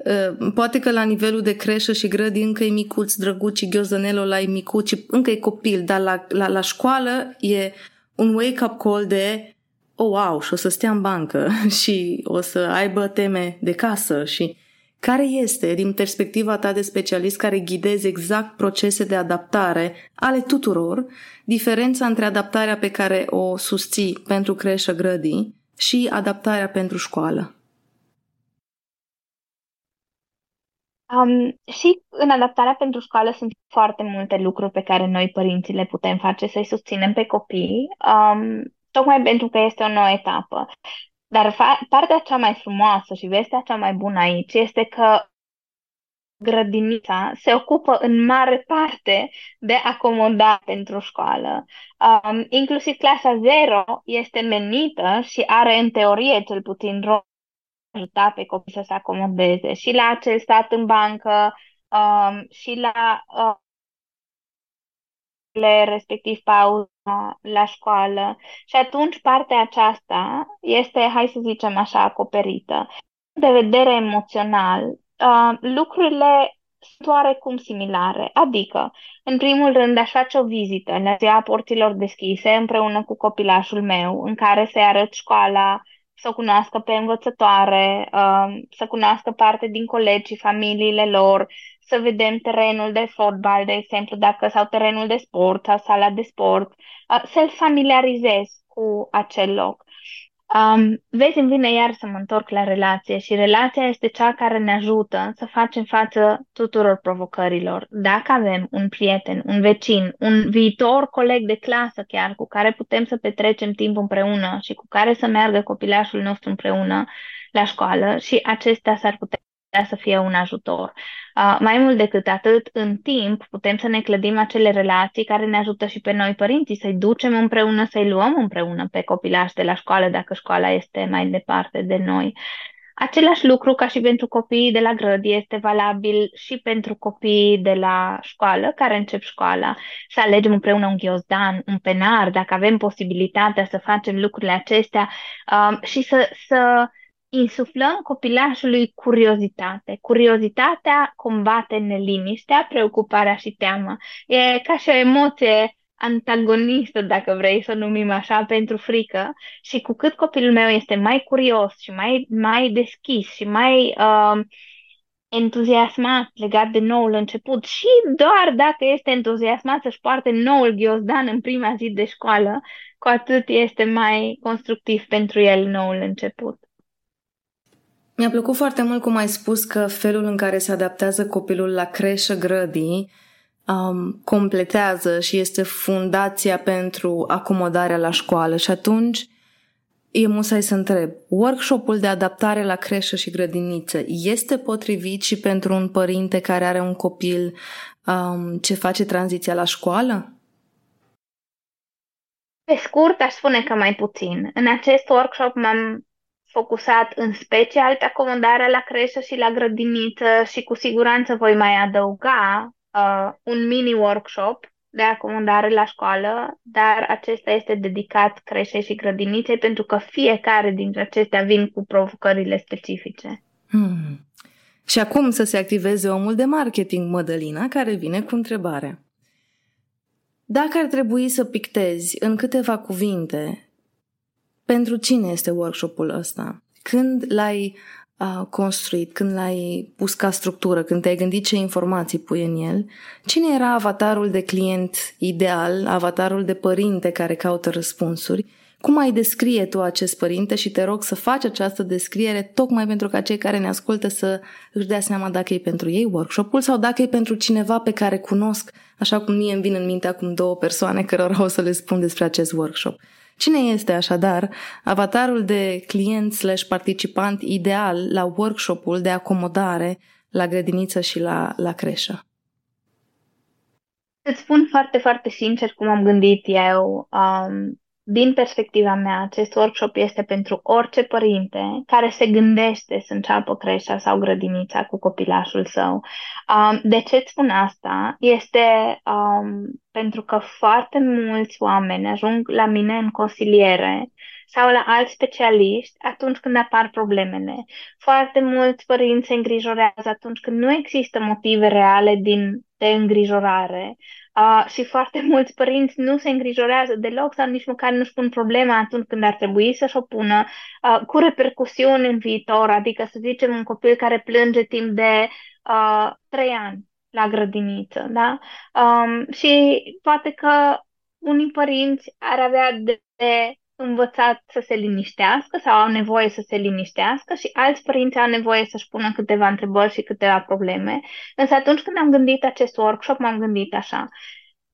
Ă, poate că la nivelul de creșă și grădi încă e micuț, drăguț și ghiozdanelul ăla e micuț și încă e copil, dar la, la, la școală e un wake-up call de oh, wow, și o să stea în bancă și o să aibă teme de casă și care este, din perspectiva ta de specialist care ghidezi exact procese de adaptare ale tuturor, diferența între adaptarea pe care o susții pentru creșă grădii și adaptarea pentru școală? Um, și în adaptarea pentru școală sunt foarte multe lucruri pe care noi, părinții, le putem face să-i susținem pe copii, um, tocmai pentru că este o nouă etapă. Dar fa- partea cea mai frumoasă și vestea cea mai bună aici este că grădinița se ocupă în mare parte de acomodare pentru școală. Um, inclusiv clasa 0 este menită și are în teorie cel puțin rol ajuta pe copii să se acomodeze și la acel stat în bancă um, și la uh, respectiv pauza la școală. Și atunci partea aceasta este, hai să zicem așa, acoperită. De vedere emoțional, uh, lucrurile sunt oarecum similare. Adică, în primul rând, aș face o vizită la ziua porților deschise împreună cu copilașul meu, în care să-i arăt școala, să o cunoască pe învățătoare, uh, să cunoască parte din colegi și familiile lor, să vedem terenul de fotbal, de exemplu, dacă sau terenul de sport sau sala de sport, uh, să-l familiarizez cu acel loc. Um, vezi, îmi vine iar să mă întorc la relație și relația este cea care ne ajută să facem față tuturor provocărilor. Dacă avem un prieten, un vecin, un viitor coleg de clasă chiar cu care putem să petrecem timp împreună și cu care să meargă copilașul nostru împreună la școală și acestea s-ar putea să fie un ajutor. Uh, mai mult decât atât, în timp putem să ne clădim acele relații care ne ajută și pe noi părinții să-i ducem împreună, să-i luăm împreună pe copilași de la școală dacă școala este mai departe de noi. Același lucru ca și pentru copiii de la grădi este valabil și pentru copiii de la școală care încep școala. Să alegem împreună un ghiozdan, un penar, dacă avem posibilitatea să facem lucrurile acestea um, și să, să insuflăm copilașului curiozitate. Curiozitatea combate neliniștea, preocuparea și teama. E ca și o emoție antagonistă, dacă vrei să o numim așa, pentru frică și cu cât copilul meu este mai curios și mai, mai deschis și mai uh, entuziasmat legat de noul început și doar dacă este entuziasmat să-și poarte noul ghiozdan în prima zi de școală, cu atât este mai constructiv pentru el noul început. Mi-a plăcut foarte mult cum ai spus că felul în care se adaptează copilul la creșă grădii um, completează și este fundația pentru acomodarea la școală și atunci e musai să întreb, workshopul de adaptare la creșă și grădiniță este potrivit și pentru un părinte care are un copil um, ce face tranziția la școală? Pe scurt, aș spune că mai puțin. În acest workshop m-am focusat în special pe acomodarea la creșă și la grădiniță și cu siguranță voi mai adăuga uh, un mini workshop de acomodare la școală, dar acesta este dedicat creșei și grădiniței pentru că fiecare dintre acestea vin cu provocările specifice. Hmm. Și acum să se activeze omul de marketing, Mădălina, care vine cu întrebarea. Dacă ar trebui să pictezi în câteva cuvinte pentru cine este workshopul ăsta? Când l-ai uh, construit, când l-ai pus ca structură, când te-ai gândit ce informații pui în el, cine era avatarul de client ideal, avatarul de părinte care caută răspunsuri, Cum ai descrie tu acest părinte? Și te rog să faci această descriere tocmai pentru ca cei care ne ascultă să își dea seama dacă e pentru ei workshopul sau dacă e pentru cineva pe care cunosc, așa cum mie îmi vin în minte acum două persoane cărora o să le spun despre acest workshop. Cine este așadar avatarul de client slash participant ideal la workshopul de acomodare la grădiniță și la, la creșă? Îți spun foarte, foarte sincer cum am gândit eu. Um, din perspectiva mea, acest workshop este pentru orice părinte care se gândește să înceapă creșa sau grădinița cu copilașul său. Um, de ce îți spun asta? Este um, pentru că foarte mulți oameni ajung la mine în consiliere sau la alți specialiști atunci când apar problemele. Foarte mulți părinți se îngrijorează atunci când nu există motive reale din, de îngrijorare Uh, și foarte mulți părinți nu se îngrijorează deloc sau nici măcar nu-și pun problema atunci când ar trebui să-și o pună, uh, cu repercusiuni în viitor, adică să zicem un copil care plânge timp de uh, 3 ani la grădiniță, da? Um, și poate că unii părinți ar avea de, de învățat să se liniștească sau au nevoie să se liniștească și alți părinți au nevoie să-și pună câteva întrebări și câteva probleme. Însă atunci când am gândit acest workshop, m-am gândit așa.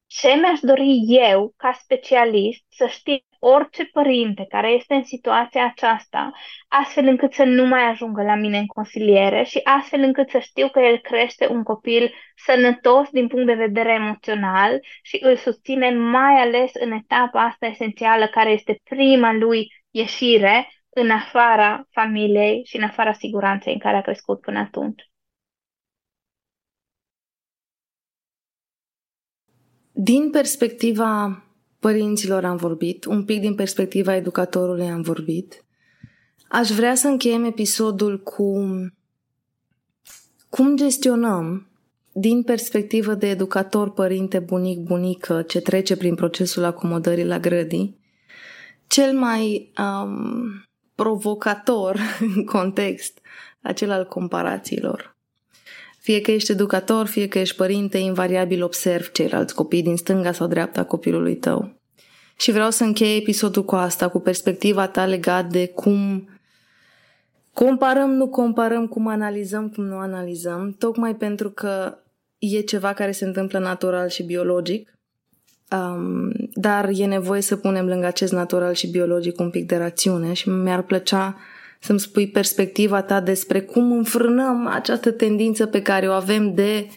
Ce mi-aș dori eu, ca specialist, să știu orice părinte care este în situația aceasta, astfel încât să nu mai ajungă la mine în consiliere și astfel încât să știu că el crește un copil sănătos din punct de vedere emoțional și îl susține mai ales în etapa asta esențială care este prima lui ieșire în afara familiei și în afara siguranței în care a crescut până atunci. Din perspectiva părinților am vorbit, un pic din perspectiva educatorului am vorbit. Aș vrea să încheiem episodul cu cum gestionăm din perspectivă de educator, părinte, bunic, bunică ce trece prin procesul acomodării la grădii, cel mai um, provocator în context, acel al comparațiilor. Fie că ești educator, fie că ești părinte, invariabil observ ceilalți copii din stânga sau dreapta copilului tău. Și vreau să închei episodul cu asta, cu perspectiva ta legat de cum comparăm, nu comparăm, cum analizăm, cum nu analizăm, tocmai pentru că e ceva care se întâmplă natural și biologic, um, dar e nevoie să punem lângă acest natural și biologic un pic de rațiune și mi-ar plăcea să-mi spui perspectiva ta despre cum înfrânăm această tendință pe care o avem de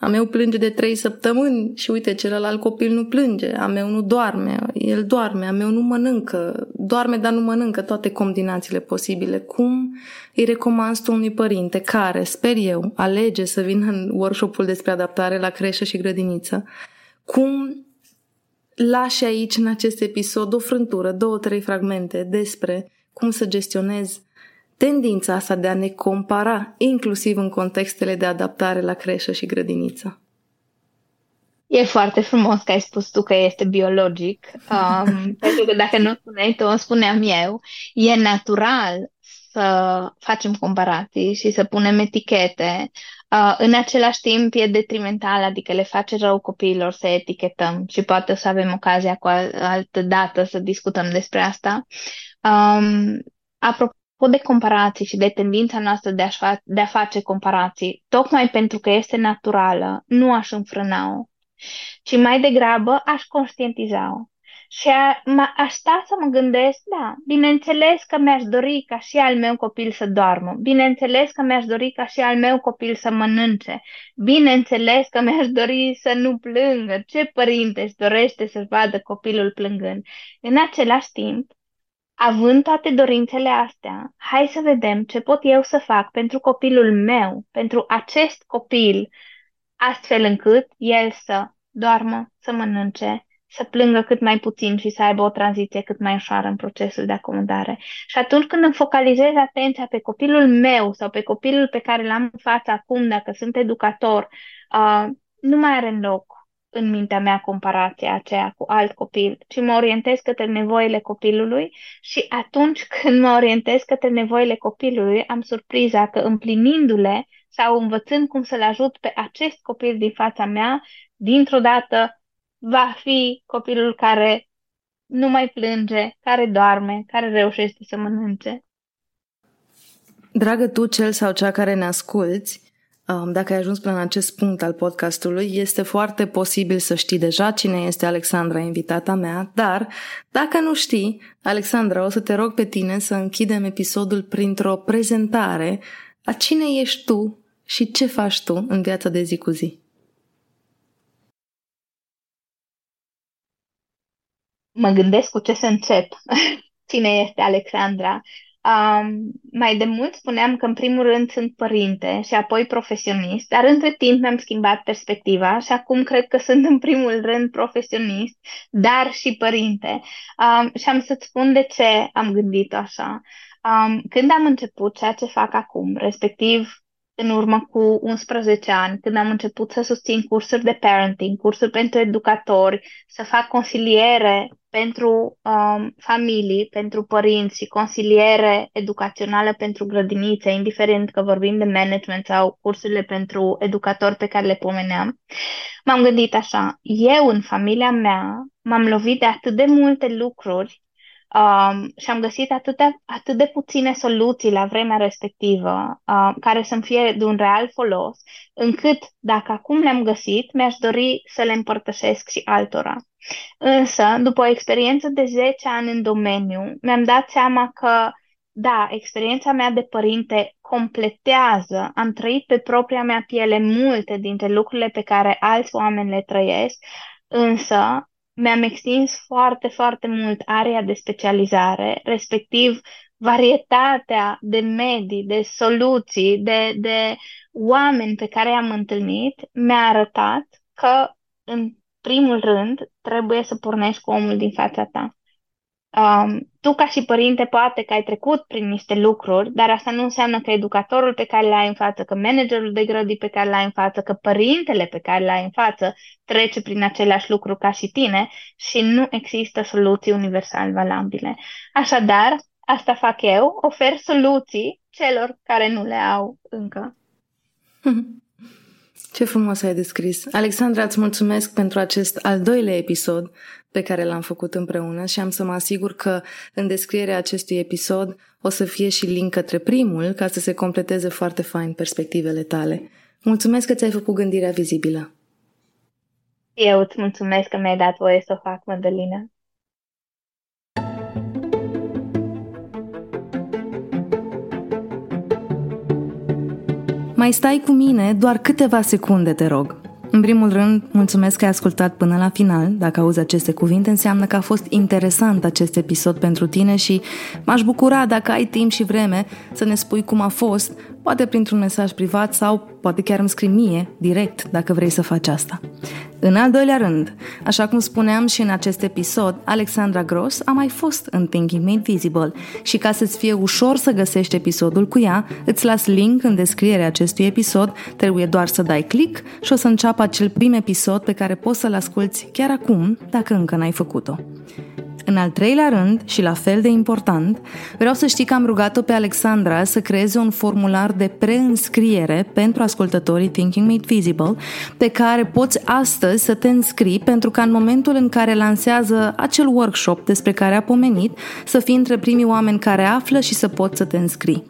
a meu plânge de trei săptămâni și uite, celălalt copil nu plânge, a meu nu doarme, el doarme, a meu nu mănâncă, doarme, dar nu mănâncă toate combinațiile posibile. Cum îi recomand tu unui părinte care, sper eu, alege să vină în workshopul despre adaptare la creșă și grădiniță? Cum lași aici, în acest episod, o frântură, două, trei fragmente despre cum să gestionezi tendința asta de a ne compara, inclusiv în contextele de adaptare la creșă și grădiniță. E foarte frumos că ai spus tu că este biologic, um, pentru că dacă nu spuneai tu, o spuneam eu, e natural să facem comparații și să punem etichete. Uh, în același timp e detrimental, adică le face rău copiilor să etichetăm și poate o să avem ocazia cu altă dată să discutăm despre asta. Um, apropo de comparații și de tendința noastră de a, fa- de a face comparații, tocmai pentru că este naturală, nu aș înfrâna-o, ci mai degrabă aș conștientiza-o. Și a, m- aș sta să mă gândesc, da, bineînțeles că mi-aș dori ca și al meu copil să doarmă, bineînțeles că mi-aș dori ca și al meu copil să mănânce, bineînțeles că mi-aș dori să nu plângă, ce părinte își dorește să-și vadă copilul plângând. În același timp, Având toate dorințele astea, hai să vedem ce pot eu să fac pentru copilul meu, pentru acest copil, astfel încât el să doarmă, să mănânce, să plângă cât mai puțin și să aibă o tranziție cât mai ușoară în procesul de acomodare. Și atunci când îmi focalizez atenția pe copilul meu sau pe copilul pe care l-am în față acum, dacă sunt educator, uh, nu mai are loc în mintea mea comparația aceea cu alt copil, ci mă orientez către nevoile copilului și atunci când mă orientez către nevoile copilului, am surpriza că împlinindu-le sau învățând cum să-l ajut pe acest copil din fața mea, dintr-o dată va fi copilul care nu mai plânge, care doarme, care reușește să mănânce. Dragă tu, cel sau cea care ne asculți, um, dacă ai ajuns până în acest punct al podcastului, este foarte posibil să știi deja cine este Alexandra, invitata mea, dar dacă nu știi, Alexandra, o să te rog pe tine să închidem episodul printr-o prezentare a cine ești tu și ce faci tu în viața de zi cu zi. Mă gândesc cu ce să încep. Cine este Alexandra? Um, mai de mult spuneam că în primul rând sunt părinte și apoi profesionist, dar între timp mi-am schimbat perspectiva și acum cred că sunt în primul rând profesionist, dar și părinte. Um, și am să-ți spun de ce am gândit așa. Um, când am început ceea ce fac acum, respectiv în urmă cu 11 ani, când am început să susțin cursuri de parenting, cursuri pentru educatori, să fac consiliere pentru um, familii, pentru părinți și consiliere educațională pentru grădinițe, indiferent că vorbim de management sau cursurile pentru educatori pe care le pomeneam, m-am gândit așa, eu în familia mea m-am lovit de atât de multe lucruri Um, și am găsit atât de, atât de puține soluții la vremea respectivă uh, care să-mi fie de un real folos, încât dacă acum le-am găsit, mi-aș dori să le împărtășesc și altora. Însă, după o experiență de 10 ani în domeniu, mi-am dat seama că, da, experiența mea de părinte completează, am trăit pe propria mea piele multe dintre lucrurile pe care alți oameni le trăiesc, însă mi-am extins foarte, foarte mult area de specializare, respectiv varietatea de medii, de soluții, de, de oameni pe care i-am întâlnit, mi-a arătat că, în primul rând, trebuie să pornești cu omul din fața ta. Um, tu ca și părinte poate că ai trecut prin niște lucruri, dar asta nu înseamnă că educatorul pe care l-ai în față, că managerul de grădii pe care l-ai în față, că părintele pe care l-ai în față trece prin același lucru ca și tine și nu există soluții universal valabile. Așadar, asta fac eu, ofer soluții celor care nu le au încă. Ce frumos ai descris. Alexandra, îți mulțumesc pentru acest al doilea episod pe care l-am făcut împreună și am să mă asigur că în descrierea acestui episod o să fie și link către primul ca să se completeze foarte fain perspectivele tale. Mulțumesc că ți-ai făcut gândirea vizibilă. Eu îți mulțumesc că mi-ai dat voie să o fac, Madalina. Mai stai cu mine doar câteva secunde, te rog. În primul rând, mulțumesc că ai ascultat până la final. Dacă auzi aceste cuvinte, înseamnă că a fost interesant acest episod pentru tine și m-aș bucura dacă ai timp și vreme să ne spui cum a fost, poate printr-un mesaj privat sau poate chiar îmi scrii mie, direct, dacă vrei să faci asta. În al doilea rând, așa cum spuneam și în acest episod, Alexandra Gross a mai fost în Thinking Made Visible și ca să-ți fie ușor să găsești episodul cu ea, îți las link în descrierea acestui episod, trebuie doar să dai click și o să înceapă acel prim episod pe care poți să-l asculti chiar acum, dacă încă n-ai făcut-o. În al treilea rând, și la fel de important, vreau să știi că am rugat-o pe Alexandra să creeze un formular de preînscriere pentru ascultătorii Thinking Made Visible, pe care poți astăzi să te înscrii pentru ca în momentul în care lansează acel workshop despre care a pomenit, să fii între primii oameni care află și să poți să te înscrii.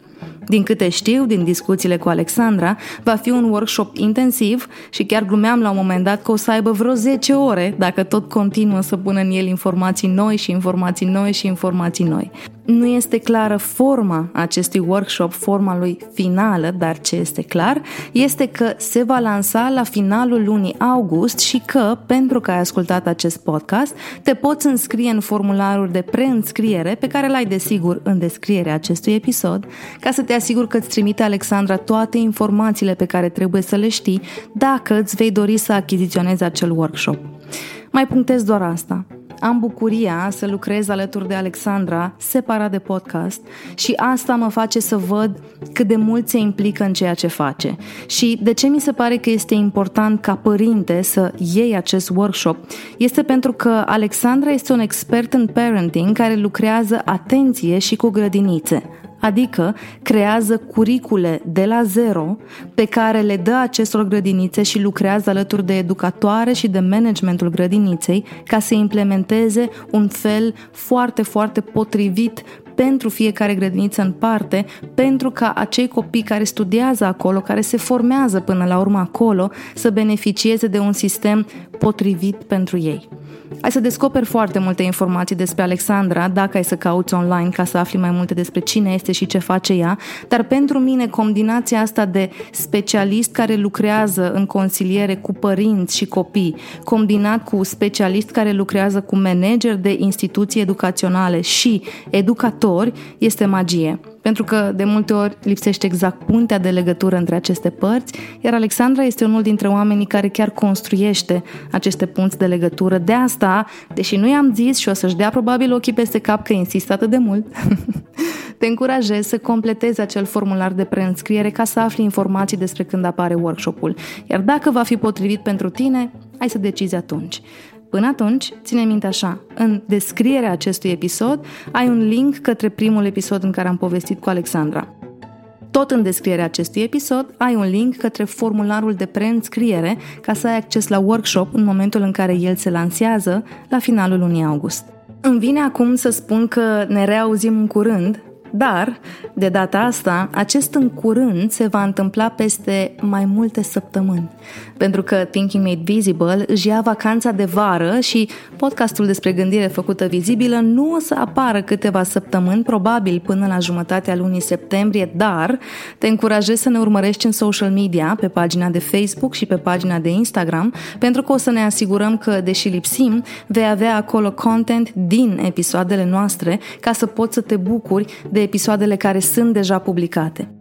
Din câte știu, din discuțiile cu Alexandra, va fi un workshop intensiv și chiar glumeam la un moment dat că o să aibă vreo 10 ore dacă tot continuă să pună în el informații noi și informații noi și informații noi. Nu este clară forma acestui workshop, forma lui finală, dar ce este clar este că se va lansa la finalul lunii august și că, pentru că ai ascultat acest podcast, te poți înscrie în formularul de preînscriere pe care l-ai desigur în descrierea acestui episod, ca să te asiguri că îți trimite Alexandra toate informațiile pe care trebuie să le știi dacă îți vei dori să achiziționezi acel workshop. Mai punctez doar asta am bucuria să lucrez alături de Alexandra, separat de podcast, și asta mă face să văd cât de mult se implică în ceea ce face. Și de ce mi se pare că este important ca părinte să iei acest workshop este pentru că Alexandra este un expert în parenting care lucrează atenție și cu grădinițe adică creează curicule de la zero pe care le dă acestor grădinițe și lucrează alături de educatoare și de managementul grădiniței ca să implementeze un fel foarte, foarte potrivit pentru fiecare grădiniță în parte, pentru ca acei copii care studiază acolo, care se formează până la urmă acolo, să beneficieze de un sistem potrivit pentru ei. Ai să descoperi foarte multe informații despre Alexandra dacă ai să cauți online ca să afli mai multe despre cine este și ce face ea, dar pentru mine combinația asta de specialist care lucrează în consiliere cu părinți și copii, combinat cu specialist care lucrează cu manager de instituții educaționale și educatori, este magie pentru că de multe ori lipsește exact puntea de legătură între aceste părți, iar Alexandra este unul dintre oamenii care chiar construiește aceste punți de legătură. De asta, deși nu i-am zis și o să-și dea probabil ochii peste cap că insist atât de mult, te încurajez să completezi acel formular de preînscriere ca să afli informații despre când apare workshopul. Iar dacă va fi potrivit pentru tine, ai să decizi atunci. Până atunci, ține minte așa, în descrierea acestui episod ai un link către primul episod în care am povestit cu Alexandra. Tot în descrierea acestui episod ai un link către formularul de preînscriere ca să ai acces la workshop în momentul în care el se lansează la finalul lunii august. Îmi vine acum să spun că ne reauzim în curând dar, de data asta, acest în curând se va întâmpla peste mai multe săptămâni. Pentru că Thinking Made Visible își ia vacanța de vară și podcastul despre gândire făcută vizibilă nu o să apară câteva săptămâni, probabil până la jumătatea lunii septembrie, dar te încurajez să ne urmărești în social media, pe pagina de Facebook și pe pagina de Instagram, pentru că o să ne asigurăm că, deși lipsim, vei avea acolo content din episoadele noastre ca să poți să te bucuri de episoadele care sunt deja publicate.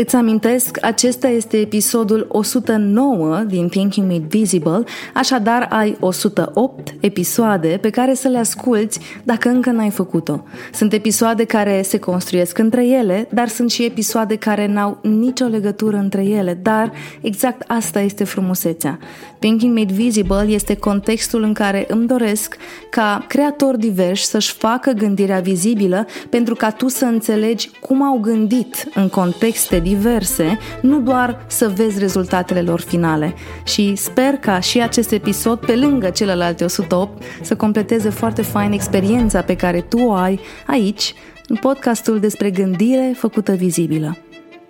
Îți amintesc, acesta este episodul 109 din Thinking Made Visible, așadar ai 108 episoade pe care să le asculți dacă încă n-ai făcut-o. Sunt episoade care se construiesc între ele, dar sunt și episoade care n-au nicio legătură între ele, dar exact asta este frumusețea. Thinking Made Visible este contextul în care îmi doresc ca creatori diversi să-și facă gândirea vizibilă pentru ca tu să înțelegi cum au gândit în contexte diverse, nu doar să vezi rezultatele lor finale. Și sper ca și acest episod, pe lângă celelalte 108, să completeze foarte fain experiența pe care tu o ai aici, în podcastul despre gândire făcută vizibilă.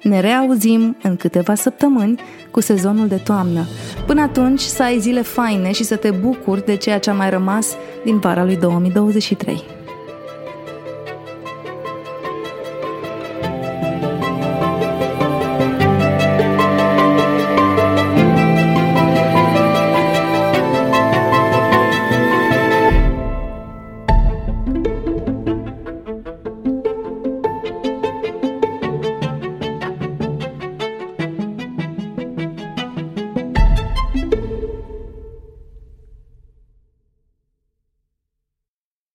Ne reauzim în câteva săptămâni cu sezonul de toamnă. Până atunci să ai zile faine și să te bucuri de ceea ce a mai rămas din vara lui 2023.